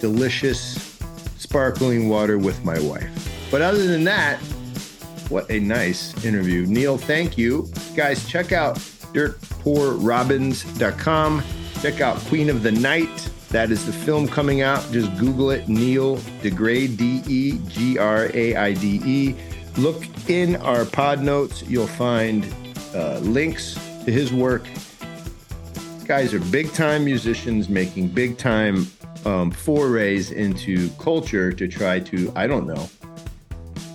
delicious, sparkling water with my wife. But other than that, what a nice interview. Neil, thank you. Guys, check out dirtpoorrobins.com. Check out Queen of the Night. That is the film coming out. Just Google it. Neil DeGraide, D E G R A I D E. Look in our pod notes. You'll find uh, links to his work. Guys are big time musicians making big time um, forays into culture to try to, I don't know,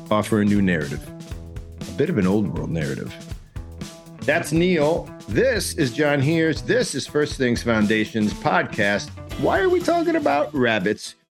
offer a new narrative, a bit of an old world narrative. That's Neil. This is John Heers. This is First Things Foundation's podcast. Why are we talking about rabbits?